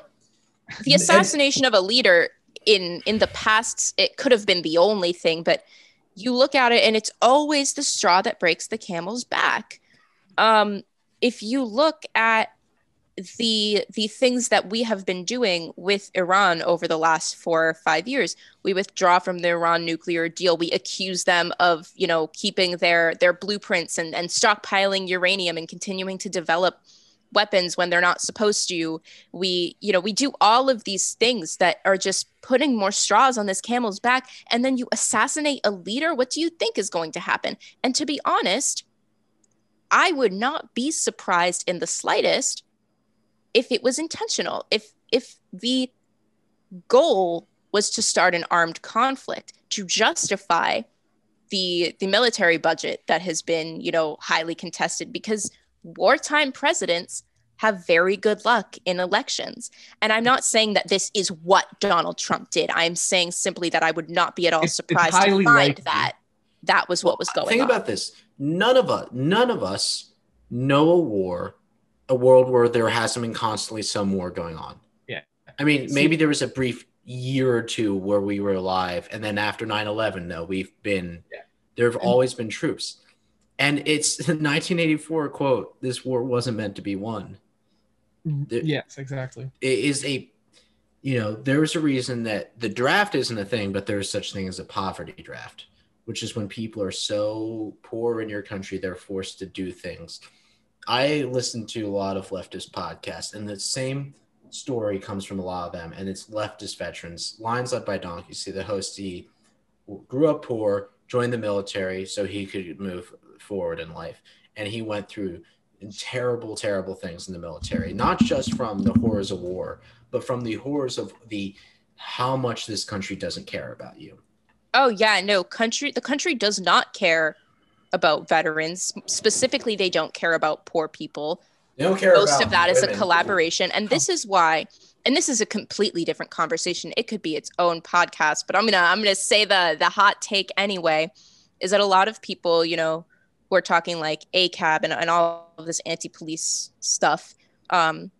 the assassination of a leader in in the past it could have been the only thing but you look at it and it's always the straw that breaks the camel's back. Um if you look at the the things that we have been doing with Iran over the last 4 or 5 years we withdraw from the Iran nuclear deal. We accuse them of you know keeping their their blueprints and and stockpiling uranium and continuing to develop weapons when they're not supposed to. We you know we do all of these things that are just putting more straws on this camel's back and then you assassinate a leader. What do you think is going to happen? And to be honest i would not be surprised in the slightest if it was intentional if if the goal was to start an armed conflict to justify the the military budget that has been you know highly contested because wartime presidents have very good luck in elections. And I'm not saying that this is what Donald Trump did. I'm saying simply that I would not be at all It's- it's surprised to find likely. that that was what was going Think on. Think about this. None of us, none of us know a war, a world where there hasn't been constantly some war going on. Yeah. I mean, maybe there was a brief year or two where we were alive, and then after 9-11, no, we've been Yeah. there have always been troops. And it's the 1984 quote, this war wasn't meant to be won. Mm-hmm. Yes, exactly. It is a you know, there's a reason that the draft isn't a thing, but there's such thing as a poverty draft, which is when people are so poor in your country they're forced to do things. I listen to a lot of leftist podcasts, and the same story comes from a lot of them, and it's leftist veterans. Lions led by Donkey. See, the host he grew up poor, joined the military so he could move forward in life, and he went through terrible, terrible things in the military, not just from the horrors of war, but from the horrors of the how much this country doesn't care about you. Oh yeah, no, country the country does not care about veterans. Specifically, they don't care about poor people. They don't care. Most of that is a collaboration. And this is why and this is a completely different conversation. It could be its own podcast, but I'm gonna I'm gonna say the the hot take anyway, is that a lot of people, you know, who are talking like ACAB and, and all of this anti-police stuff, um,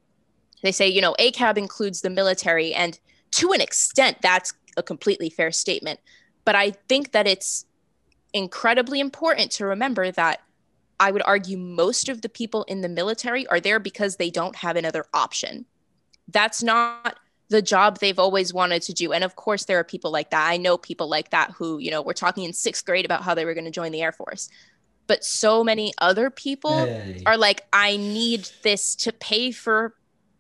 they say, you know, ACAB includes the military, and to an extent, that's a completely fair statement. But I think that it's incredibly important to remember that I would argue most of the people in the military are there because they don't have another option. That's not the job they've always wanted to do. And of course, there are people like that. I know people like that who, you know, were talking in sixth grade about how they were going to join the Air Force. But so many other people Hey. are like, I need this to pay for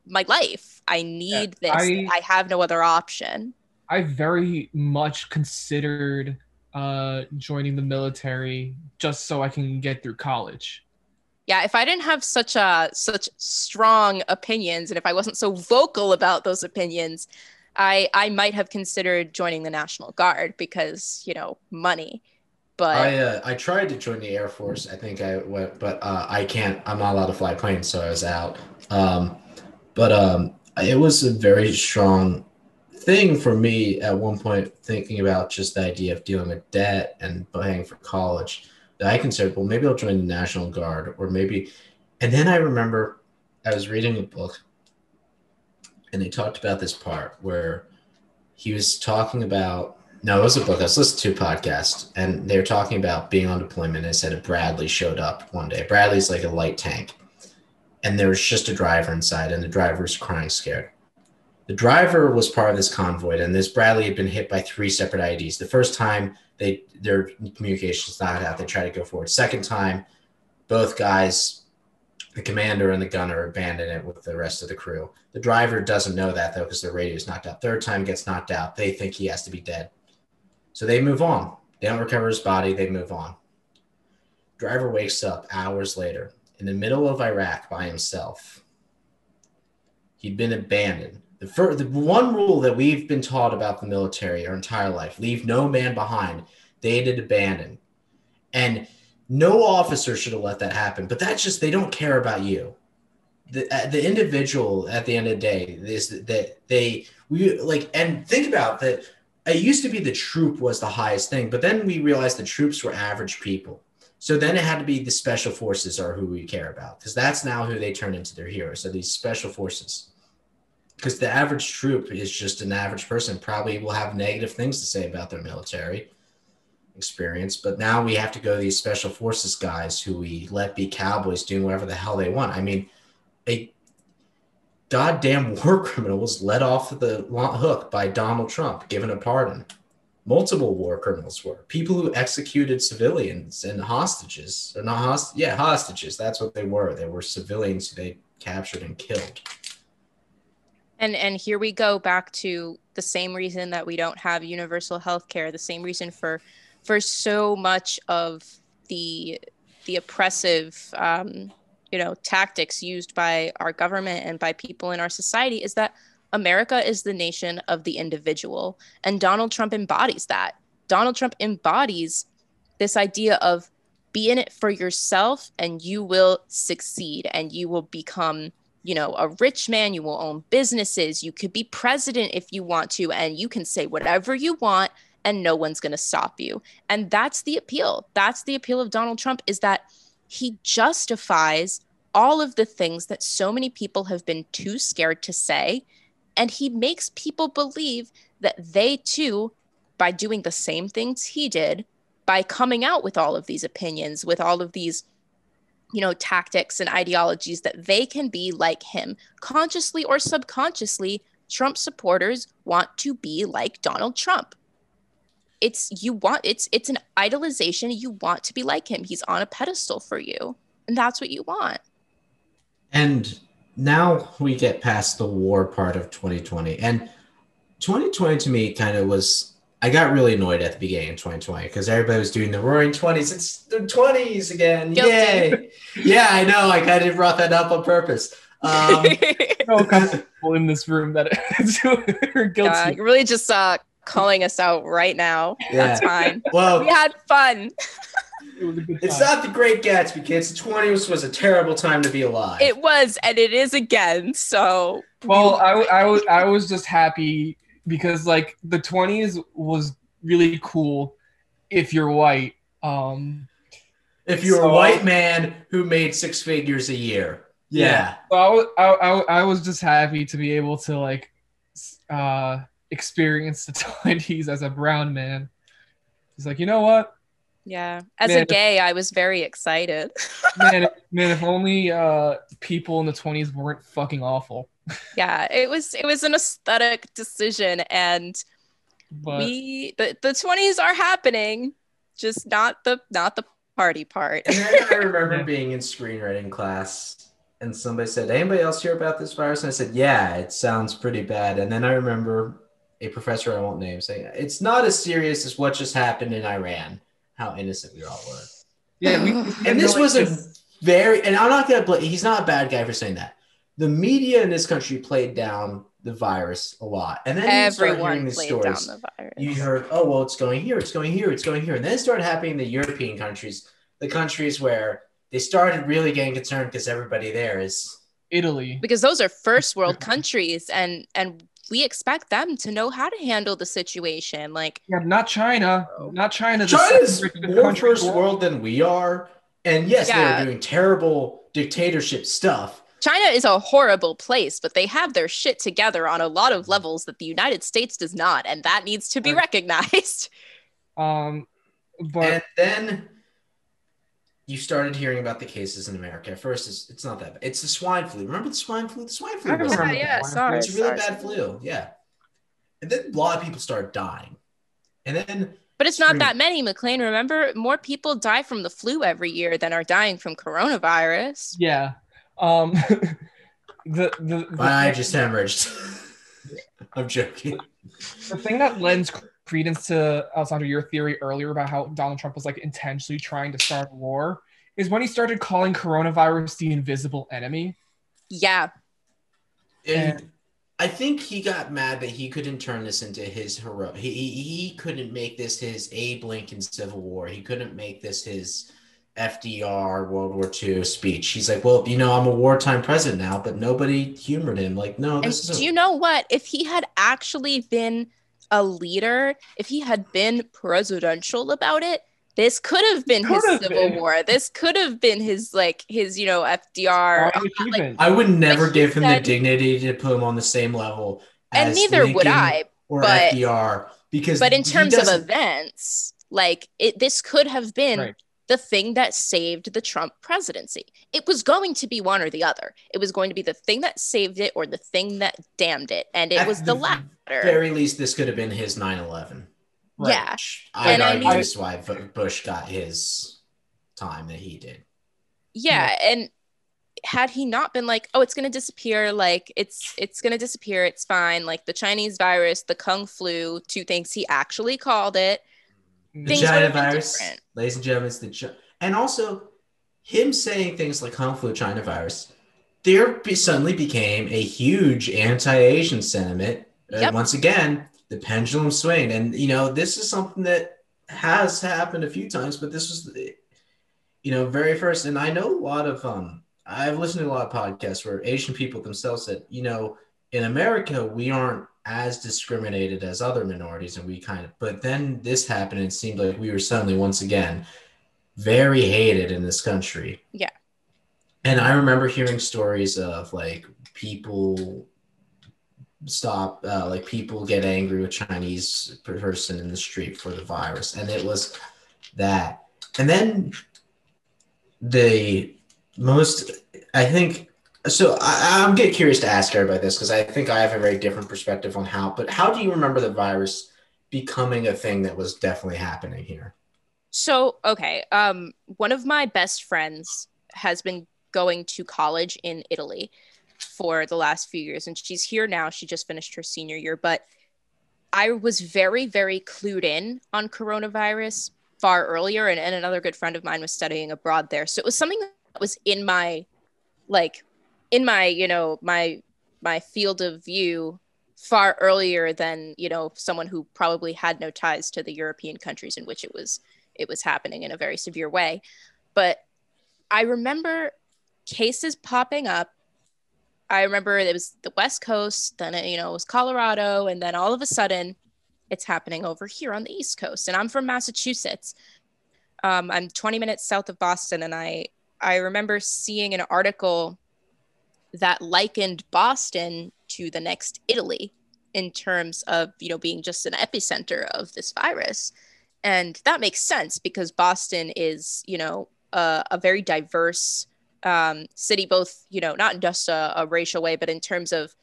my life. I need this. I- I have no other option. I very much considered uh, joining the military just so I can get through college. yeah if i didn't have such a such strong opinions and if i wasn't so vocal about those opinions i i might have considered joining the national guard because you know money but I uh, I tried to join the Air Force. I think I went, but uh, I can't. I'm not allowed to fly planes, so I was out. Um, but um, it was a very strong thing for me at one point, thinking about just the idea of dealing with debt and paying for college. That I considered, well, maybe I'll join the National Guard, or maybe. And then I remember I was reading a book, and they talked about this part where he was talking about no, it was a book. I was listening to a podcast, and they were talking about being on deployment. And said a Bradley showed up one day. Bradley's like a light tank, and there was just a driver inside, and the driver was crying scared. The driver was part of this convoy, and this Bradley had been hit by three separate IEDs. The first time they their communications not out, they try to go forward. Second time, both guys, the commander and the gunner, abandon it with the rest of the crew. The driver doesn't know that though, because the radio's knocked out. Third time gets knocked out. They think he has to be dead. So they move on. They don't recover his body. They move on. Driver wakes up hours later in the middle of Iraq by himself. He'd been abandoned. The, first, the one rule that we've been taught about the military our entire life leave no man behind. They did abandon. And no officer should have let that happen. But that's just, they don't care about you. The, uh, the individual at the end of the day is that they, we like, and think about that it used to be the troop was the highest thing, but then we realized the troops were average people. So then it had to be the special forces are who we care about because that's now who they turn into their heroes. So these special forces, because the average troop is just an average person, probably will have negative things to say about their military experience. But now we have to go to these special forces guys who we let be cowboys doing whatever the hell they want. I mean, a goddamn war criminal was let off the hook by Donald Trump, given a pardon. Multiple war criminals were people who executed civilians and hostages, or not host, yeah, hostages. That's what they were. They were civilians they captured and killed. And and here we go back to the same reason that we don't have universal health care, the same reason for for so much of the the oppressive um, you know tactics used by our government and by people in our society is that America is the nation of the individual and Donald Trump embodies that. Donald Trump embodies this idea of be in it for yourself and you will succeed and you will become you know, a rich man, you will own businesses, you could be president if you want to, and you can say whatever you want and no one's going to stop you. And that's the appeal. That's the appeal of Donald Trump is that he justifies all of the things that so many people have been too scared to say. And he makes people believe that they too by doing the same things he did by coming out with all of these opinions with all of these you know tactics and ideologies that they can be like him. Consciously or subconsciously trump supporters want to be like donald trump it's you want it's it's an idolization you want to be like him he's on a pedestal for you and that's what you want And now we get past the war part of 2020. And 2020 to me kind of was, I got really annoyed at the beginning of 2020 because everybody was doing the roaring 20s. It's the 20s again. Guilty. Yay. yeah, I know. I kind of brought that up on purpose. Um, no couple people in this room that are guilty. yeah, you're really just uh calling us out right now that's fine Well, we had fun It was a good it's not the Great Gatsby, kids. The 20s was a terrible time to be alive. it was and it is again so Well, I, w- I, was, I was just happy because like the 20s was really cool if you're white. Um, if you're So- a white man who made six figures a year. Yeah. so I, wa- I, I, I was just happy to be able to like uh, experience the 20s as a brown man. He's like, you know what? yeah as Man, a gay i was very excited Man, if- man, if only uh, people in the 20s weren't fucking awful. yeah it was it was an aesthetic decision and But we the, the 20s are happening just not the not the party part I remember being in screenwriting class and somebody said, Anybody else hear about this virus? And I said, Yeah, it sounds pretty bad. And then I remember a professor I won't name saying, It's not as serious as what just happened in Iran. How innocent we all were. yeah, we, And this was a very, and I'm not going to blame, he's not a bad guy for saying that. The media in this country played down the virus a lot. And then you start hearing everyone these played stories. down the virus you heard, oh, well, it's going here, it's going here, it's going here. And then it started happening in the European countries, the countries where they started really getting concerned because everybody there is. Italy. because those are first world countries and and we expect them to know how to handle the situation like Yeah, not China. Not China. the China's second more country in first world than we are. And yes, Yeah. they're doing terrible dictatorship stuff. China is a horrible place, but they have their shit together on a lot of levels that the United States does not, and that needs to be Right. recognized. Um, but and then you started hearing about the cases in America. At first, it's, it's not that bad. It's the swine flu. Remember the swine flu? The swine flu I was remember yeah, yeah, sorry. it's a really SARS. bad flu. Yeah. And then a lot of people start dying. And then But it's not Scream. that many, McLean. Remember, more people die from the flu every year than are dying from coronavirus. yeah. Um, the the the, I thing, just hemorrhaged. I'm joking. the thing that lends credence to Alessandro your theory earlier about how Donald Trump was like intentionally trying to start a war is when he started calling coronavirus the invisible enemy. Yeah, And I think he got mad that he couldn't turn this into his hero. He, he he couldn't make this his Abe Lincoln Civil War. He couldn't make this his FDR World War II speech. He's like, well, you know, I'm a wartime president now, but nobody humored him. Like, no, and is do you know what? If he had actually been a leader, if he had been presidential about it, this could have been his have civil been. war. This could have been his like his you know FDR. Strong achievement. I would never give him said- the dignity to put him on the same level and as neither would I. or but- FDR because But in terms of events, like it, this could have been Right. The thing that saved the Trump presidency. It was going to be one or the other. It was going to be the thing that saved it or the thing that damned it, and it At was the, the latter. very least, this could have been his 9/11. Right. Yeah, I'd And I mean- this why Bush got his time that he did. yeah, and had he not been like, oh, it's going to disappear, like it's it's going to disappear, it's fine, like the Chinese virus, the Kung flu, two things he actually called it. The Things China would have been virus, different. ladies and gentlemen, it's the and also him saying things like Kung Flu China virus. There be, suddenly became a huge anti-Asian sentiment. And once again, the pendulum swing, and you know this is something that has happened a few times, but this was, the- you know, very first. And I know a lot of um, I've listened to a lot of podcasts where Asian people themselves said, you know, in America we aren't as discriminated as other minorities, and we kind of. But then this happened, and it seemed like we were suddenly once again very hated in this country. Yeah. And I remember hearing stories of like people stop uh, like people get angry with chinese person in the street for the virus and it was that and then the most i think so I, i'm getting curious to ask everybody this because i think i have a very different perspective on how but how do you remember the virus becoming a thing that was definitely happening here So, okay, um, one of my best friends has been going to college in Italy for the last few years, and she's here now. She just finished her senior year, but I was very, very clued in on coronavirus far earlier, and, and another good friend of mine was studying abroad there. So it was something that was in my, like, in my, you know, my my field of view far earlier than you know someone who probably had no ties to the European countries in which it was it was happening in a very severe way. But I remember cases popping up. I remember it was the West Coast, then it, you know, it was Colorado, and then all of a sudden it's happening over here on the East Coast. And I'm from Massachusetts. Um, I'm 20 minutes south of Boston, and I I remember seeing an article that likened Boston to the next Italy in terms of you know being just an epicenter of this virus. And that makes sense because boston is you know a, a very diverse um, city both you know not in just a, a racial way but in terms of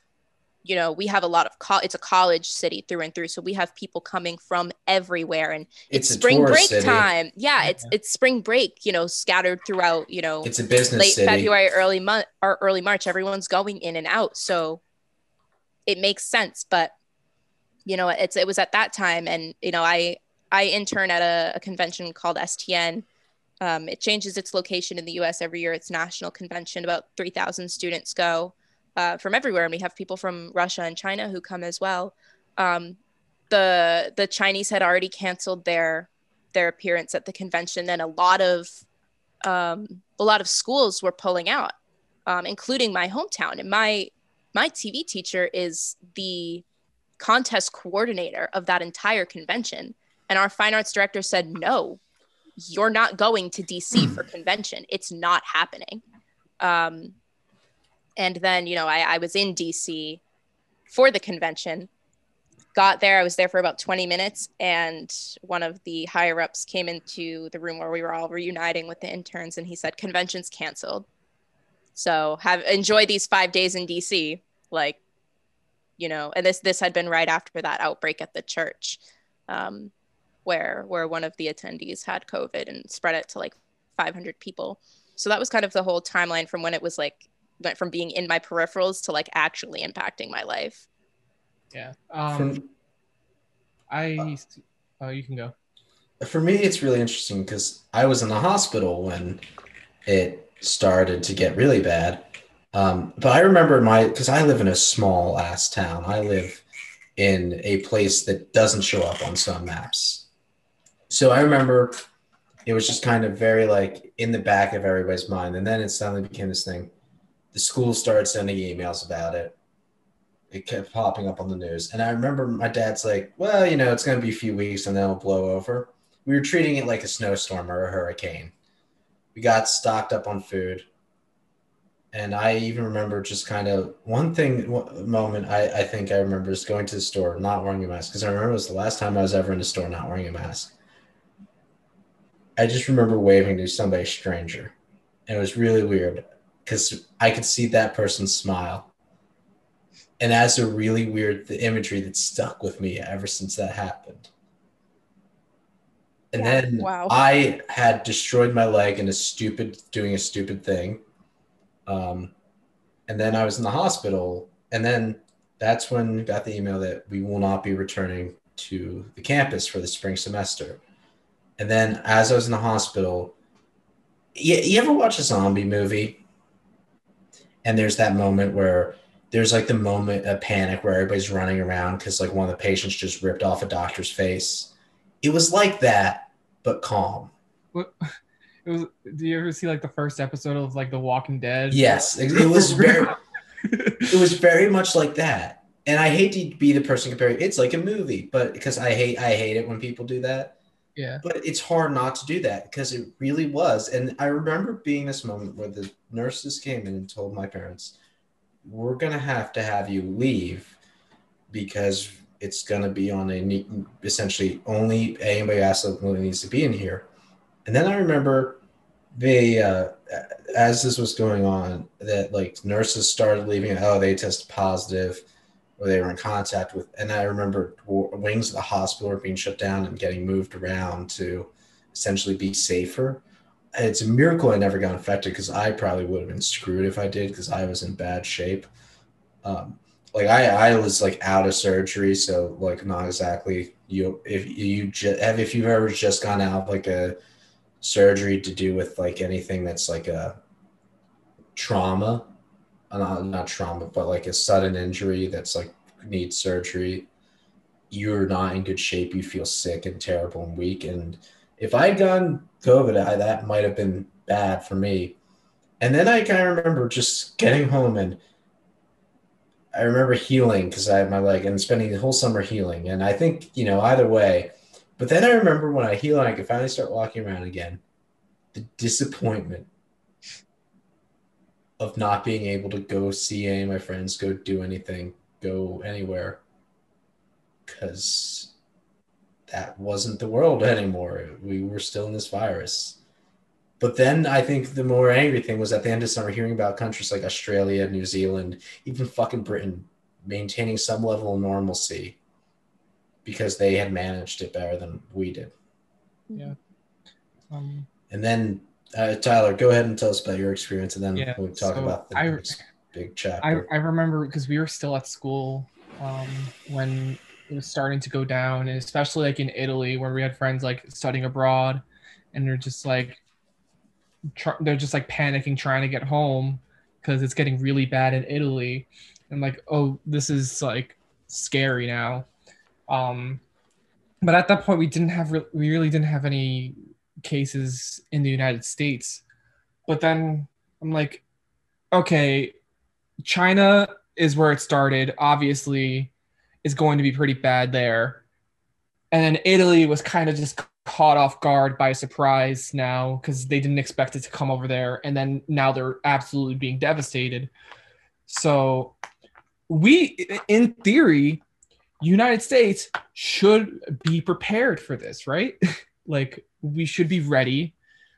you know we have a lot of co- it's a college city through and through so we have people coming from everywhere and it's, a spring break city. time yeah it's it's spring break you know scattered throughout you know it's a business late city February, early month or early March, everyone's going in and out. So it makes sense. But you know, it's it was at that time, and you know, I I intern at a, a convention called STN. Um, it changes its location in the U.S. every year. It's national convention. About three thousand students go uh, from everywhere, and we have people from Russia and China who come as well. Um, the the Chinese had already canceled their their appearance at the convention, and a lot of um, a lot of schools were pulling out, um, including my hometown. And my my TV teacher is the contest coordinator of that entire convention. And our fine arts director said, "No, you're not going to DC for convention. It's not happening." Um, and then you know I, I was in DC for the convention. Got there, I was there for about 20 minutes, and one of the higher ups came into the room where we were all reuniting with the interns, and he said, "Convention's canceled." So have enjoy these five days in DC, like, you know. And this this had been right after that outbreak at the church, um, where where one of the attendees had COVID and spread it to like 500 people. So that was kind of the whole timeline from when it was like went from being in my peripherals to like actually impacting my life. Yeah. Um, From- I. Oh, you can go. for me it's really interesting because i was in the hospital when it started to get really bad um, but i remember my because i live in a small ass town i live in a place that doesn't show up on some maps so i remember it was just kind of very like in the back of everybody's mind and then it suddenly became this thing the school started sending emails about it it kept popping up on the news and i remember my dad's like well you know it's going to be a few weeks and then it'll blow over we were treating it like a snowstorm or a hurricane. We got stocked up on food. And I even remember just kind of one thing, one moment I, I think I remember is going to the store, not wearing a mask. Because I remember it was the last time I was ever in a store not wearing a mask. I just remember waving to somebody stranger. And it was really weird because I could see that person smile. And that's a really weird the imagery that stuck with me ever since that happened. And Yeah, then wow. I had destroyed my leg in a stupid, doing a stupid thing. Um, and then I was in the hospital. And then that's when we got the email that we will not be returning to the campus for the spring semester. And then as I was in the hospital, you, you ever watch a zombie movie? And there's that moment where there's like the moment of panic where everybody's running around because like one of the patients just ripped off a doctor's face. It was like that, but calm. What- It was. Do you ever see like the first episode of like The Walking Dead? Yes, it it was very it was very much like that. And I hate to be the person comparing. It's like a movie, but because I hate I hate it when people do that. Yeah. But it's hard not to do that because it really was. And I remember being this moment where the nurses came in and told my parents, "We're gonna have to have you leave because it's gonna be on a essentially only anybody absolutely needs to be in here." And then I remember they, uh, as this was going on, that like nurses started leaving. Oh, they tested positive or they were in contact with. And I remember wings of the hospital were being shut down and getting moved around to essentially be safer. It's a miracle I never got infected because I probably would have been screwed if I did because I was in bad shape. Um, like I, I was like out of surgery, so like not exactly you. If you just have, if you've ever just gone out like a surgery to do with like anything that's like a trauma, not, not trauma, but like a sudden injury that's like needs surgery, you're not in good shape. You feel sick and terrible and weak. And if I had gotten COVID, I, that might have been bad for me. And then I kind of remember just getting home and I remember healing because I had my leg and spending the whole summer healing. And I think, you know, either way. But then I remember when I heal and I could finally start walking around again, the disappointment of not being able to go see any of my friends, go do anything, go anywhere. Because that wasn't the world anymore. We were still in this virus. But then I think the more angry thing was at the end of summer hearing about countries like Australia, New Zealand, even fucking Britain maintaining some level of normalcy because they had managed it better than we did. Um, And then, uh, Tyler, go ahead and tell us about your experience, and then Yeah, we'll talk so about the I- next big I, chapter. I remember because we were still at school um, when it was starting to go down, and especially like in Italy where we had friends like studying abroad, and they're just like, tr- they're just like panicking trying to get home because it's getting really bad in Italy, and like, oh, this is like scary now. Um, but at that point, we didn't have re- we really didn't have any cases in the United States. But then I'm like, okay, China is where it started. Obviously, is going to be pretty bad there. And then Italy was kind of just caught off guard by surprise now because they didn't expect it to come over there. And then now they're absolutely being devastated. So, we, in theory, United States should be prepared for this, right? like, we should be ready.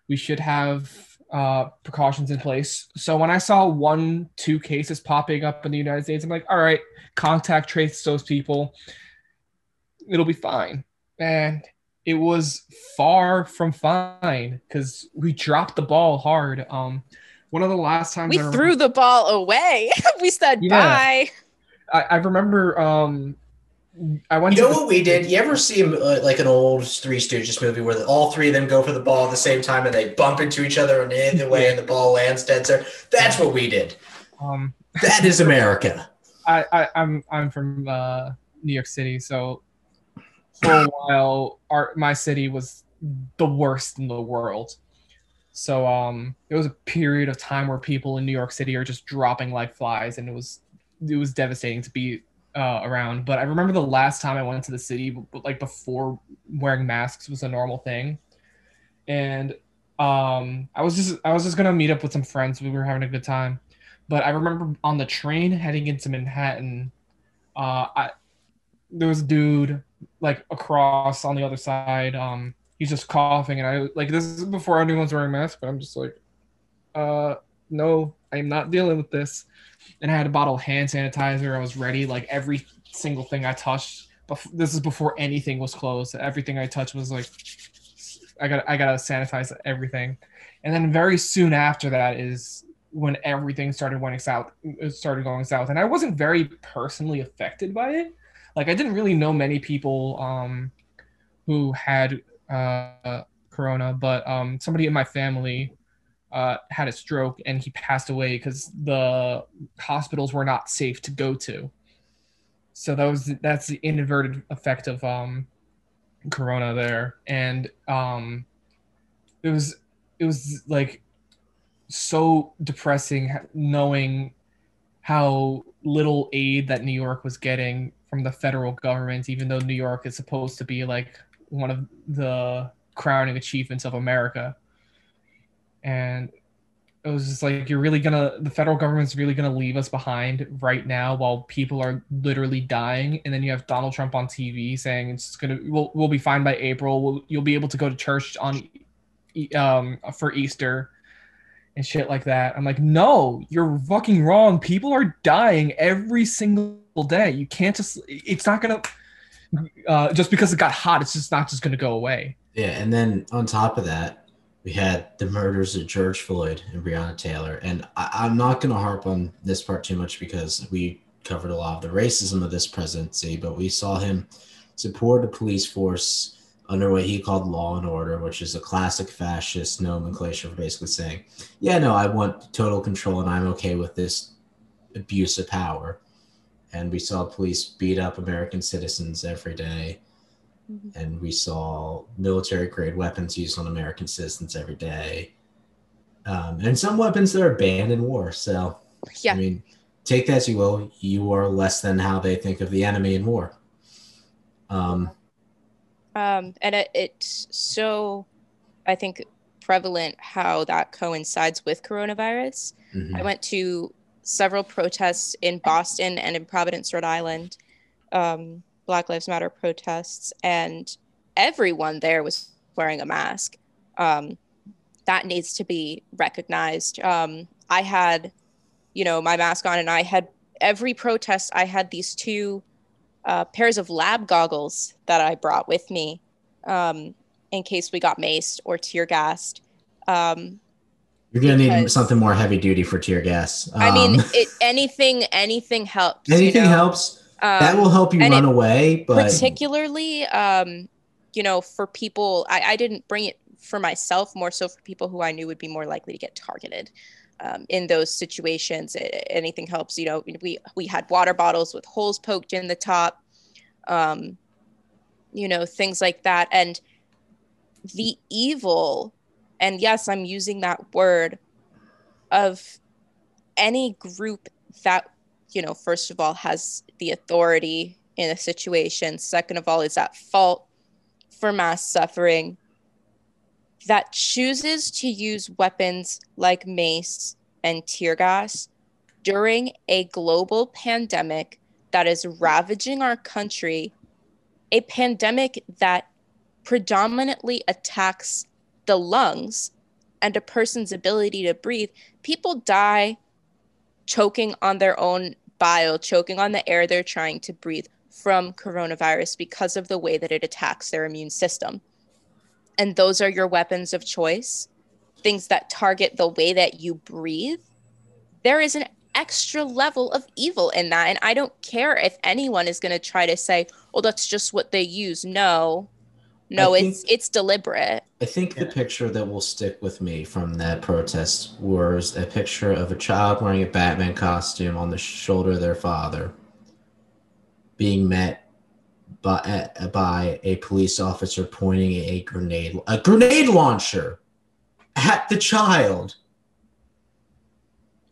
We should have uh, precautions in place. So when I saw one, two cases popping up in the United States, I'm like, all right, contact trace those people. It'll be fine. And it was far from fine because we dropped the ball hard. Um, one of the last times We remember- threw the ball away. we said Yeah. bye. I, I remember um, I went You know the- what we did? You ever see uh, like an old Three Stooges movie where all three of them go for the ball at the same time and they bump into each other and in the way and the ball lands dead center? That's what we did. um, That is America. I, I I'm I'm from uh, New York City, so for a while, our my city was the worst in the world. So um, it was a period of time where people in New York City are just dropping like flies, and it was it was devastating to be uh, around. But I remember the last time I went to the city, like before wearing masks was a normal thing, and um, I was just I was just gonna meet up with some friends. We were having a good time, but I remember on the train heading into Manhattan, uh, I there was a dude like across on the other side. Um, he's just coughing, and I like this is before anyone's wearing masks, but I'm just like, uh, no, I'm not dealing with this. And I had a bottle of hand sanitizer. I was ready. Like every single thing I touched. Bef- this is before anything was closed. Everything I touched was like, I got I gotta sanitize everything. And then very soon after that is when everything started going south. It started going south, and I wasn't very personally affected by it. Like I didn't really know many people um, who had uh, corona, but um, somebody in my family uh, had a stroke and he passed away because the hospitals were not safe to go to. So that was that's the inverted effect of um, corona there, and um, it was it was like so depressing knowing how little aid that New York was getting from the federal government, even though New York is supposed to be like one of the crowning achievements of America. And it was just like you're really gonna the federal government's really gonna leave us behind right now while people are literally dying. And then you have donald trump on tv saying it's gonna we'll, we'll be fine by april. We'll, you'll be able to go to church on um for easter and shit like that. I'm like no you're fucking wrong. People are dying every single day. You can't just it's not gonna uh, just because it got hot it's just not just gonna go away. Yeah, and then on top of that, we had the murders of George Floyd and Breonna Taylor. And I, I'm not going to harp on this part too much because we covered a lot of the racism of this presidency, but we saw him support a police force under what he called law and order, which is a classic fascist nomenclature for basically saying, yeah, no, I want total control and I'm okay with this abuse of power. And we saw police beat up American citizens every day and we saw military grade weapons used on American citizens every day. Um, and some weapons that are banned in war. So, Yeah. I mean, take that as you will. You are less than how they think of the enemy in war. Um, Um, and it, it's so, I think, prevalent how that coincides with coronavirus. mhm. I went to several protests in Boston and in Providence, Rhode Island, um, Black Lives Matter protests, and everyone there was wearing a mask. Um, that needs to be recognized. Um, I had, you know, my mask on, and I had every protest. I had these two uh, pairs of lab goggles that I brought with me um, in case we got maced or tear gassed. Um, You're going to need something more heavy duty for tear gas. I mean, Um, it, anything, anything helps. you anything know? helps. Um, that will help you run it- away. But particularly, um, you know, for people, I, I didn't bring it for myself, more so for people who I knew would be more likely to get targeted. Um, in those situations, a- anything helps. You know, we we had water bottles with holes poked in the top, um, you know, things like that, and the evil, and yes, I'm using that word of any group that you know, first of all, has the authority in a situation. Second of all, is at fault for mass suffering. That chooses to use weapons like mace and tear gas during a global pandemic that is ravaging our country, a pandemic that predominantly attacks the lungs and a person's ability to breathe. People die choking on their own bile, choking on the air they're trying to breathe from coronavirus because of the way that it attacks their immune system. And those are your weapons of choice, things that target the way that you breathe. There is an extra level of evil in that. And I don't care if anyone is going to try to say, well, that's just what they use. No, no, I it's it's deliberate. I think the picture that will stick with me from that protest was a picture of a child wearing a Batman costume on the shoulder of their father being met by, uh, by a police officer pointing a grenade a grenade launcher at the child.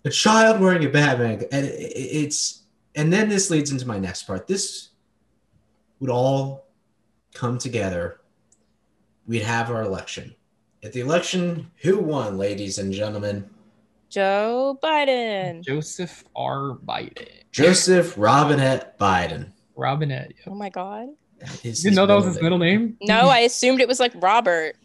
A child wearing a Batman and it's and then this leads into my next part. This would all come together we'd have our election. At the election, who won, ladies and gentlemen? Joe Biden. Joseph R. Biden. Joseph Robinette Biden. Robinette. Oh my God. That is You didn't know that was his middle name? No, I assumed it was like Robert.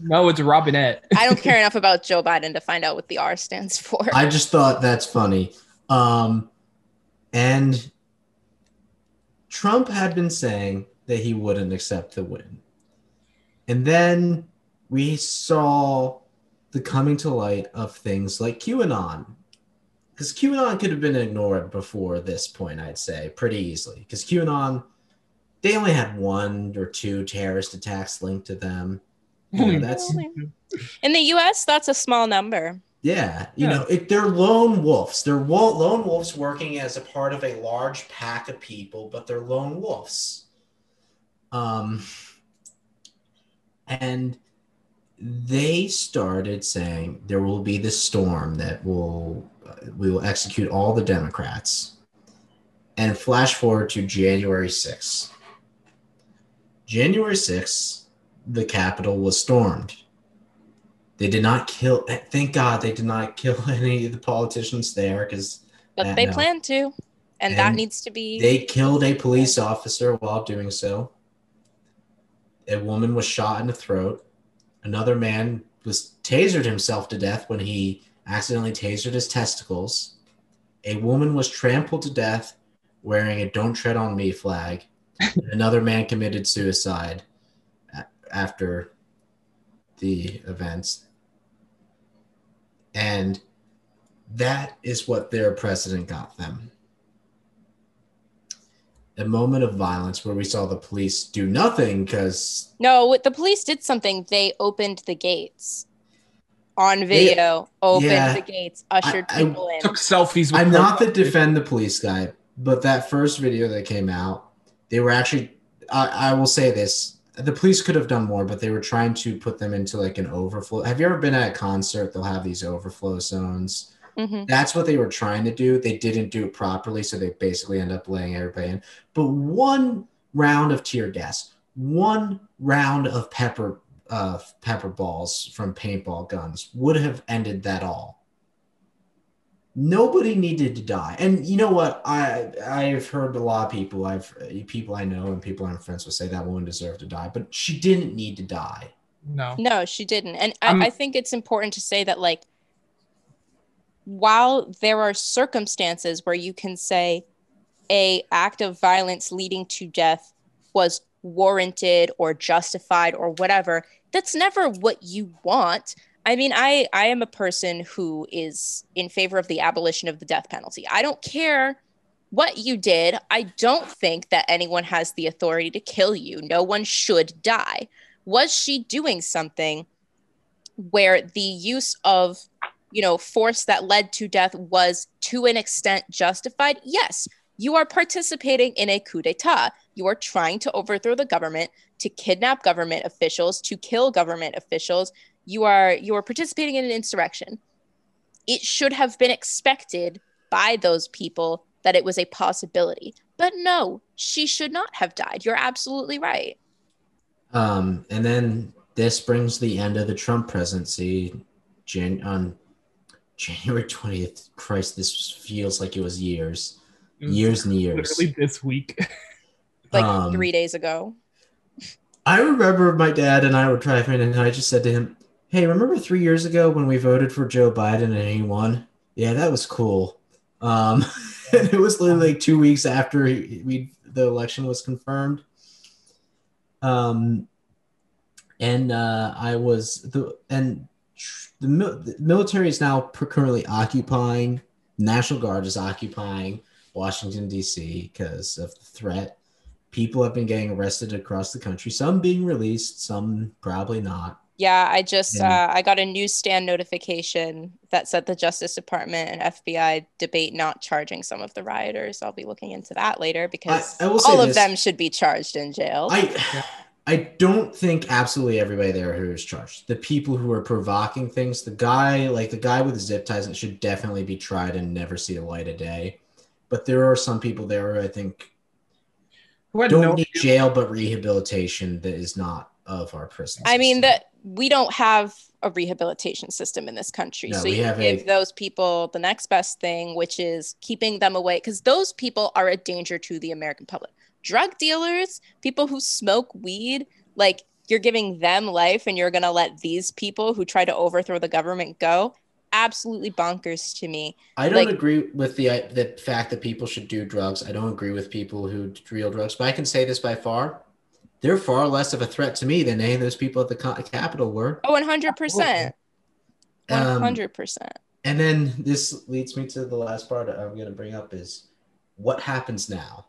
No, it's Robinette. I don't care enough about Joe Biden to find out what the R stands for. I just thought that's funny. Um, and Trump had been saying that he wouldn't accept the win. And then we saw the coming to light of things like QAnon. Because QAnon could have been ignored before this point, I'd say, pretty easily. Because QAnon, they only had one or two terrorist attacks linked to them. You know, that's In the US, that's a small number. yeah, you Yeah. know, it, they're lone wolves. They're wo- lone wolves working as a part of a large pack of people, but they're lone wolves. Um, and they started saying there will be this storm that will uh, we will execute all the Democrats. And flash forward to January 6th. January 6th, the Capitol was stormed. They did not kill. Thank God they did not kill any of the politicians there because But they no. plan to, and, that needs to be. they killed a police officer while doing so. A woman was shot in the throat. Another man was tasered himself to death when he accidentally tasered his testicles. A woman was trampled to death wearing a "Don't Tread on Me" flag. Another man committed suicide after the events. And that is what their president got them a moment of violence where we saw the police do nothing because No, the police did something. They opened the gates on video. opened Yeah. the gates, ushered I- I people in. Took selfies with I'm not the defend the police guy, but that first video that came out, they were actually. I, I will say this: the police could have done more, but they were trying to put them into like an overflow. Have you ever been at a concert? They'll have these overflow zones. Mhm. That's what they were trying to do. They didn't do it properly, so they basically end up laying everybody in. But one round of tear gas, one round of pepper uh, pepper balls from paintball guns would have ended that all. Nobody needed to die, and you know what? I I've heard a lot of people, I've people I know and people I'm friends with say that woman deserved to die, but she didn't need to die. No. No, she didn't. And I, I think it's important to say that, like, while there are circumstances where you can say a act of violence leading to death was warranted or justified or whatever, that's never what you want. I mean, I I am a person who is in favor of the abolition of the death penalty. I don't care what you did. I don't think that anyone has the authority to kill you. No one should die was she doing something where the use of you know force that led to death was to an extent justified yes you are participating in a coup d'etat. You are trying to overthrow the government to kidnap government officials to kill government officials. You are you are participating in an insurrection. It should have been expected by those people that it was a possibility. But no she should not have died. You're absolutely right. Um, and then this brings the end of the Trump presidency. Jan- on January twentieth, Christ, this feels like it was years, It was years and years. Literally this week. like Um, three days ago I remember my dad and I were driving, and I just said to him, "Hey, remember three years ago when we voted for Joe Biden and he won? Yeah, that was cool." Um, and it was literally like two weeks after he, we the election was confirmed. Um, and uh, I was the and tr- the, mil- the military is now per- currently occupying. National Guard is occupying Washington D.C. because of the threat people have been getting arrested across the country some being released some probably not Yeah, I just Yeah. uh, I got a newsstand notification that said the Justice Department and FBI debate not charging some of the rioters. I'll be looking into that later because I will say all of this. them should be charged in jail. i i don't think absolutely everybody there who is charged the people who are provoking things the guy like the guy with the zip ties it should definitely be tried and never see the light of day but there are some people there who i think Who had don't no need jail but rehabilitation that is not of our prison I mean that we don't have a rehabilitation system in this country. No, so we you have a- give those people the next best thing, which is keeping them away because those people are a danger to the American public. Drug dealers, people who smoke weed, like you're giving them life and you're going to let these people who try to overthrow the government go. Absolutely bonkers to me. I don't Like- agree with the the fact that people should do drugs. I don't agree with people who do real drugs, but I can say this by far, they're far less of a threat to me than any of those people at the Capitol were. Oh, 100%. Um, 100%. and then this leads me to the last part I'm going to bring up is what happens now?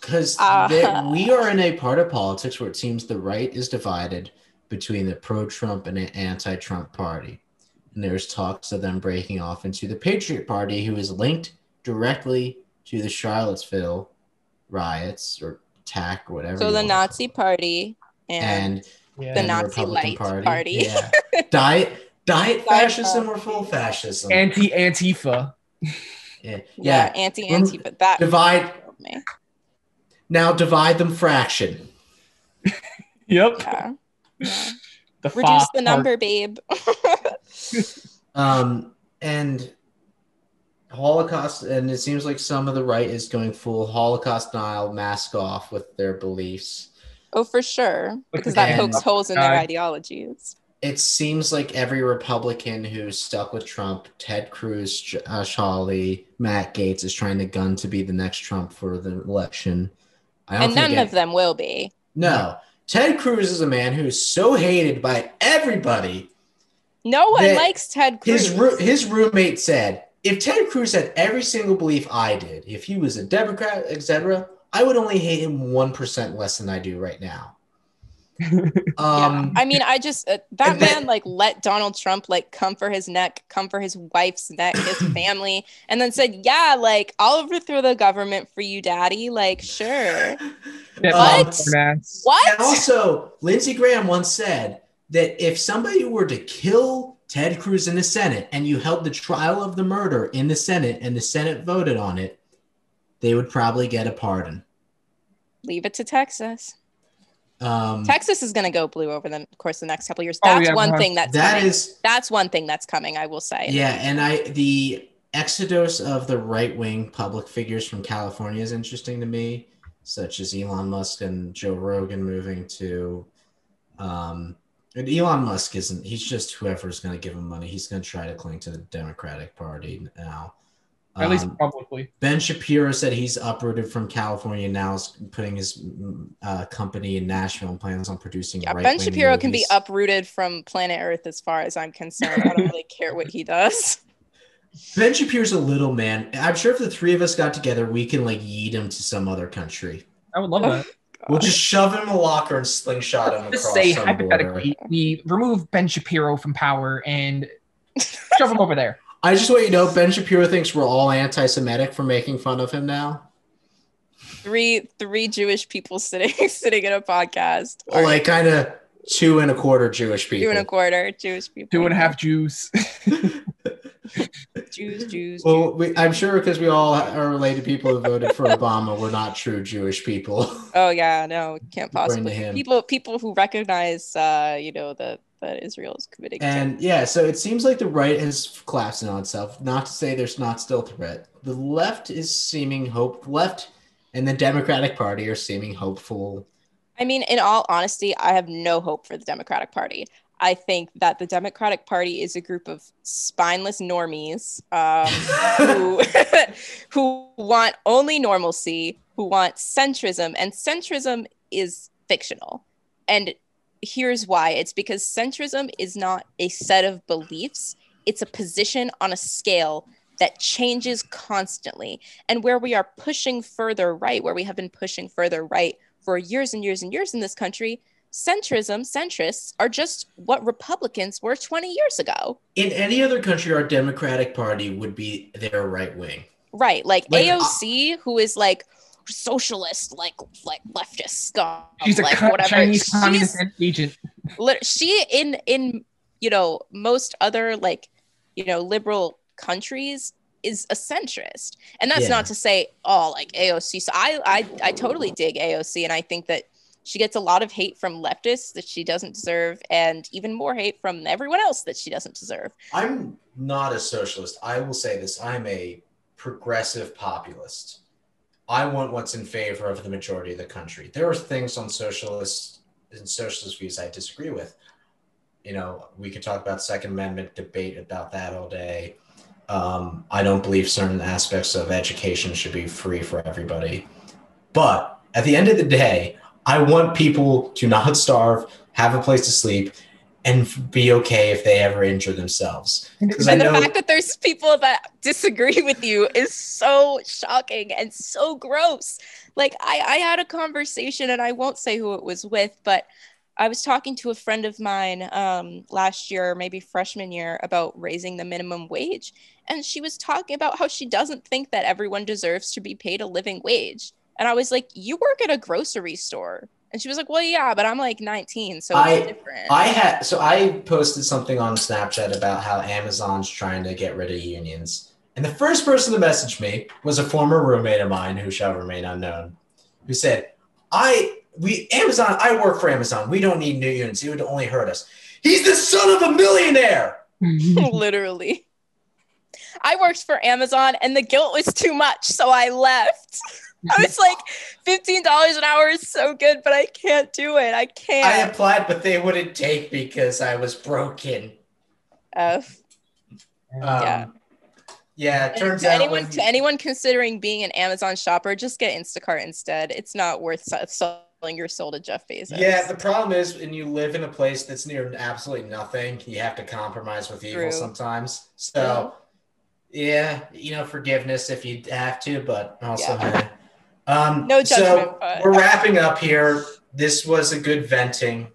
Because Uh. we are in a part of politics where it seems the right is divided between the pro-Trump and the anti-Trump party, and there's talks of them breaking off into the Patriot Party, who is linked directly to the Charlottesville riots or attack or whatever. So the Nazi call party and, and Yeah. The and Nazi Republican light party. Yeah. diet diet fascism or full fascism. Anti Antifa. yeah. Yeah, yeah. anti anti, but that Divide killed me. now divide them fraction. Yep. Yeah. yeah. The Reduce the number, babe. Um and Holocaust and it seems like some of the right is going full Holocaust denial mask off with their beliefs. oh, for sure, because that that. pokes holes in their ideologies. It seems like every Republican who's stuck with Trump, Ted Cruz, uh, Shawley, Matt Gaetz, is trying to gun to be the next Trump for the election. I don't And think none it- of them will be. No, Ted Cruz is a man who is so hated by everybody. No one likes Ted Cruz. His roo- his roommate said, "If Ted Cruz had every single belief I did, if he was a Democrat, etc., I would only hate him one percent less than I do right now." Um, yeah. I mean, I just uh, that and then- man like let Donald Trump like come for his neck, come for his wife's neck, his family, and then said, "Yeah, like I'll overthrow the government for you, daddy." Like, sure. What? Formats. What? And also, Lindsey Graham once said that if somebody were to kill Ted Cruz in the Senate and you held the trial of the murder in the Senate and the Senate voted on it, they would probably get a pardon. Leave it to Texas. Um, Texas is going to go blue over the course of the next couple years. Oh, That's yeah, one thing that's that coming. is, that's one thing that's coming. I will say. yeah, and I the exodus of the right wing public figures from California is interesting to me, such as Elon Musk and Joe Rogan moving to. Um, and Elon Musk isn't. He's just whoever's going to give him money. He's going to try to cling to the Democratic Party now. At least Um, publicly. Ben Shapiro said he's uprooted from California now, is putting his uh, company in Nashville and plans on producing. Yeah, Ben right-wing Shapiro can be uprooted from planet Earth as far as I'm concerned. I don't really care what he does. Ben Shapiro's a little man. I'm sure if the three of us got together, we can like yeet him to some other country. I would love that. We'll just shove him in a locker and slingshot him Just across say some hypothetically, border. we remove Ben Shapiro from power and shove him over there. I just want you to know, Ben Shapiro thinks we're all anti-Semitic for making fun of him now. Three three Jewish people sitting sitting in a podcast. Or like kind of two and a quarter Jewish people. two and a quarter Jewish people. Two and a half Jews. Jews, Jews. Well, we, I'm sure because we all are related people who voted for Obama, we're not true Jewish people. Oh yeah, no, can't possibly. People people who recognize uh, you know, that that Israel is committing And yeah, so it seems like the right has collapsed in on itself. Not to say there's not still threat. The left is seeming hope. Left and the Democratic Party are seeming hopeful. I mean, in all honesty, I have no hope for the Democratic Party. I think that the Democratic Party is a group of spineless normies um, who who want only normalcy, who want centrism, and centrism is fictional. And here's why: it's because centrism is not a set of beliefs; it's a position on a scale that changes constantly. And where we are pushing further right, where we have been pushing further right for years and years and years in this country, centrism, centrists are just what Republicans were 20 years ago. In any other country, our Democratic Party would be their right wing. Right. Like, Like, AOC, who is like socialist, like like leftist scum. She's a like co- whatever. Chinese She's communist agent. she in in you know most other like you know liberal countries is a centrist and that's Yeah. not to say oh like aoc so I, I i totally dig aoc and i think that she gets a lot of hate from leftists that she doesn't deserve and even more hate from everyone else that she doesn't deserve I'm not a socialist. I will say this I'm a progressive populist. I want what's in favor of the majority of the country. There are things on socialist and socialist views I disagree with. You know, we could talk about Second Amendment debate about that all day. Um, I don't believe certain aspects of education should be free for everybody. But at the end of the day, I want people to not starve, have a place to sleep, and be okay if they ever injure themselves. Because I and the fact that there's people that disagree with you is so shocking and so gross. Like I, I had a conversation and I won't say who it was with, but I was talking to a friend of mine um, last year, maybe freshman year, about raising the minimum wage. And she was talking about how she doesn't think that everyone deserves to be paid a living wage. And I was like, You work at a grocery store And she was like, Well, yeah, but I'm like 19, so I- it's different. I had so I posted something on Snapchat about how Amazon's trying to get rid of unions. And the first person to message me was a former roommate of mine who shall remain unknown, who said, I we Amazon, I work for Amazon. We don't need new unions. It would only hurt us. He's the son of a millionaire. Mm-hmm. Literally. I worked for Amazon and the guilt was too much, so I left. I was like, $15 an hour is so good, but I can't do it. I can't. I applied, but they wouldn't take because I was broken. Uh, Um, Yeah. yeah. it turns to out anyone when to anyone considering being an Amazon shopper, just get Instacart instead. It's not worth selling your soul to Jeff Bezos. Yeah, the problem is when you live in a place that's near absolutely nothing, you have to compromise with evil True. sometimes. So, yeah, you know, forgiveness if you have to, but also, Yeah. Um, No so judgment, but- we're wrapping up here. This was a good venting.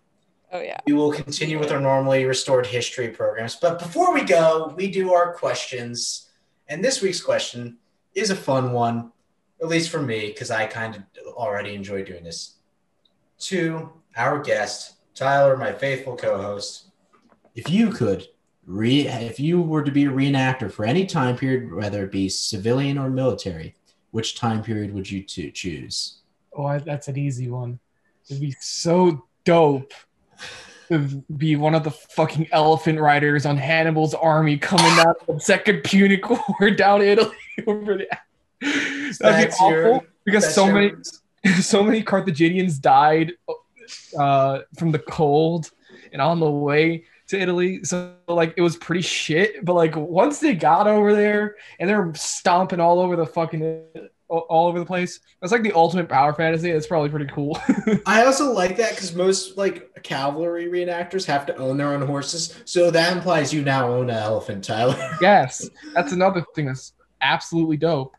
oh yeah. We will continue with our normally restored history programs, but before we go, we do our questions. And this week's question is a fun one, at least for me, because I kind of already enjoy doing this. To our guest, Tyler, my faithful co-host, if you could re, if you were to be a reenactor for any time period, whether it be civilian or military, which time period would you to choose? Oh, I- that's an easy one. It'd be so dope to be one of the fucking elephant riders on Hannibal's army coming out of the Second Punic War down Italy over the. That'd be That's awful your- because so your- many so many Carthaginians died uh, from the cold and on the way to Italy. So like it was pretty shit. But like once they got over there and they're stomping all over the fucking all over the place, that's like the ultimate power fantasy. It's probably pretty cool. I also like that because most like cavalry reenactors have to own their own horses, so that implies you now own an elephant, Tyler. yes, that's another thing that's absolutely dope.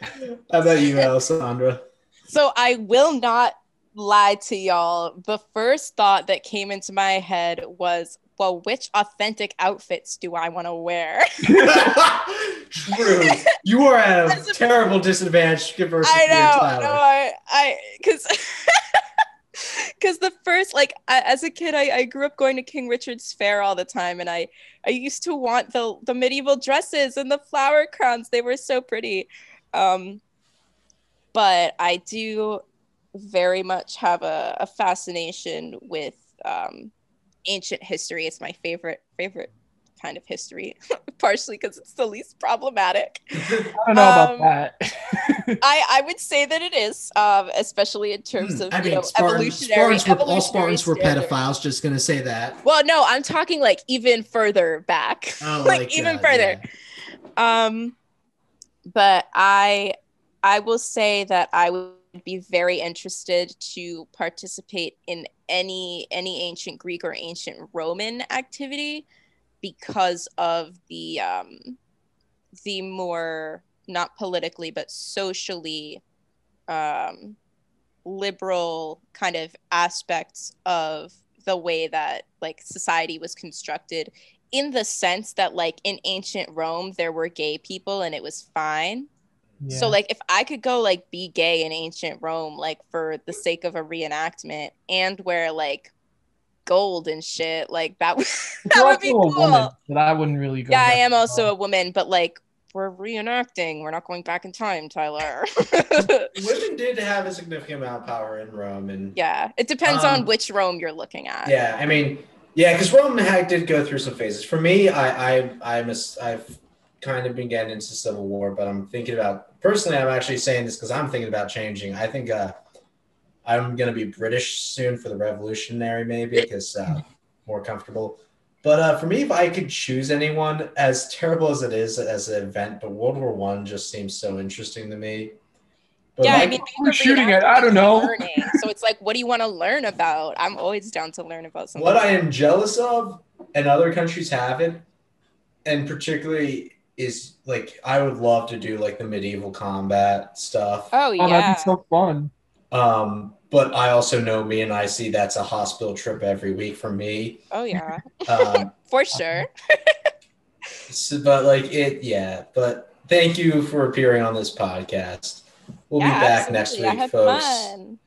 How about you, Alessandra? So I will not lie to y'all. The first thought that came into my head was, well, which authentic outfits do I want to wear? True. You are at a- terrible disadvantage versus I know, no, I, I, because, because the first, like, I, as a kid, I, I grew up going to King Richard's Faire all the time, and I, I used to want the the medieval dresses and the flower crowns. They were so pretty. Um, but I do very much have a, a fascination with um, ancient history. It's my favorite favorite kind of history, partially because it's the least problematic. I don't know about Um, that. I, I would say that it is, um, especially in terms of Hmm, I you mean, know, Spartan- evolutionary. Spartans were, all evolutionary Spartans were pedophiles. Just gonna say that. Well, no, I'm talking like even further back, Oh, like, even that, further. yeah. Um, but I I will say that I would be very interested to participate in any any ancient Greek or ancient Roman activity because of the um the more not politically but socially um liberal kind of aspects of the way that like society was constructed in the sense that like in ancient Rome there were gay people and it was fine. So like if I could go like be gay in ancient Rome like for the sake of a reenactment and wear like gold and shit like that would that would be cool. woman, but I wouldn't really go. Yeah, I am also far. a woman but like we're reenacting. We're not going back in time, Tyler. Women did have a significant amount of power in Rome, and yeah, it depends Um, on which Rome you're looking at. Yeah, I mean, yeah, because Rome had, did go through some phases. For me, I, I, I'm a, I've kind of been getting into Civil War, but I'm thinking about personally. I'm actually saying this because I'm thinking about changing. I think uh, I'm gonna be British soon for the Revolutionary, maybe because uh, more comfortable. But uh, for me, if I could choose anyone, as terrible as it is as an event, but World War One just seems so interesting to me. But yeah, I mean, we're shooting it, I don't know. learning. So it's like, what do you want to learn about? I'm always down to learn about something. What I am jealous of, and other countries have it, and particularly is like I would love to do like the medieval combat stuff. Oh Oh, yeah, that'd be so fun. Um, but I also know me, and I see that's a hospital trip every week for me. oh yeah, Um, for sure. so, but like it, yeah. But thank you for appearing on this podcast. We'll Yeah, be back next absolutely. I week, had folks. fun.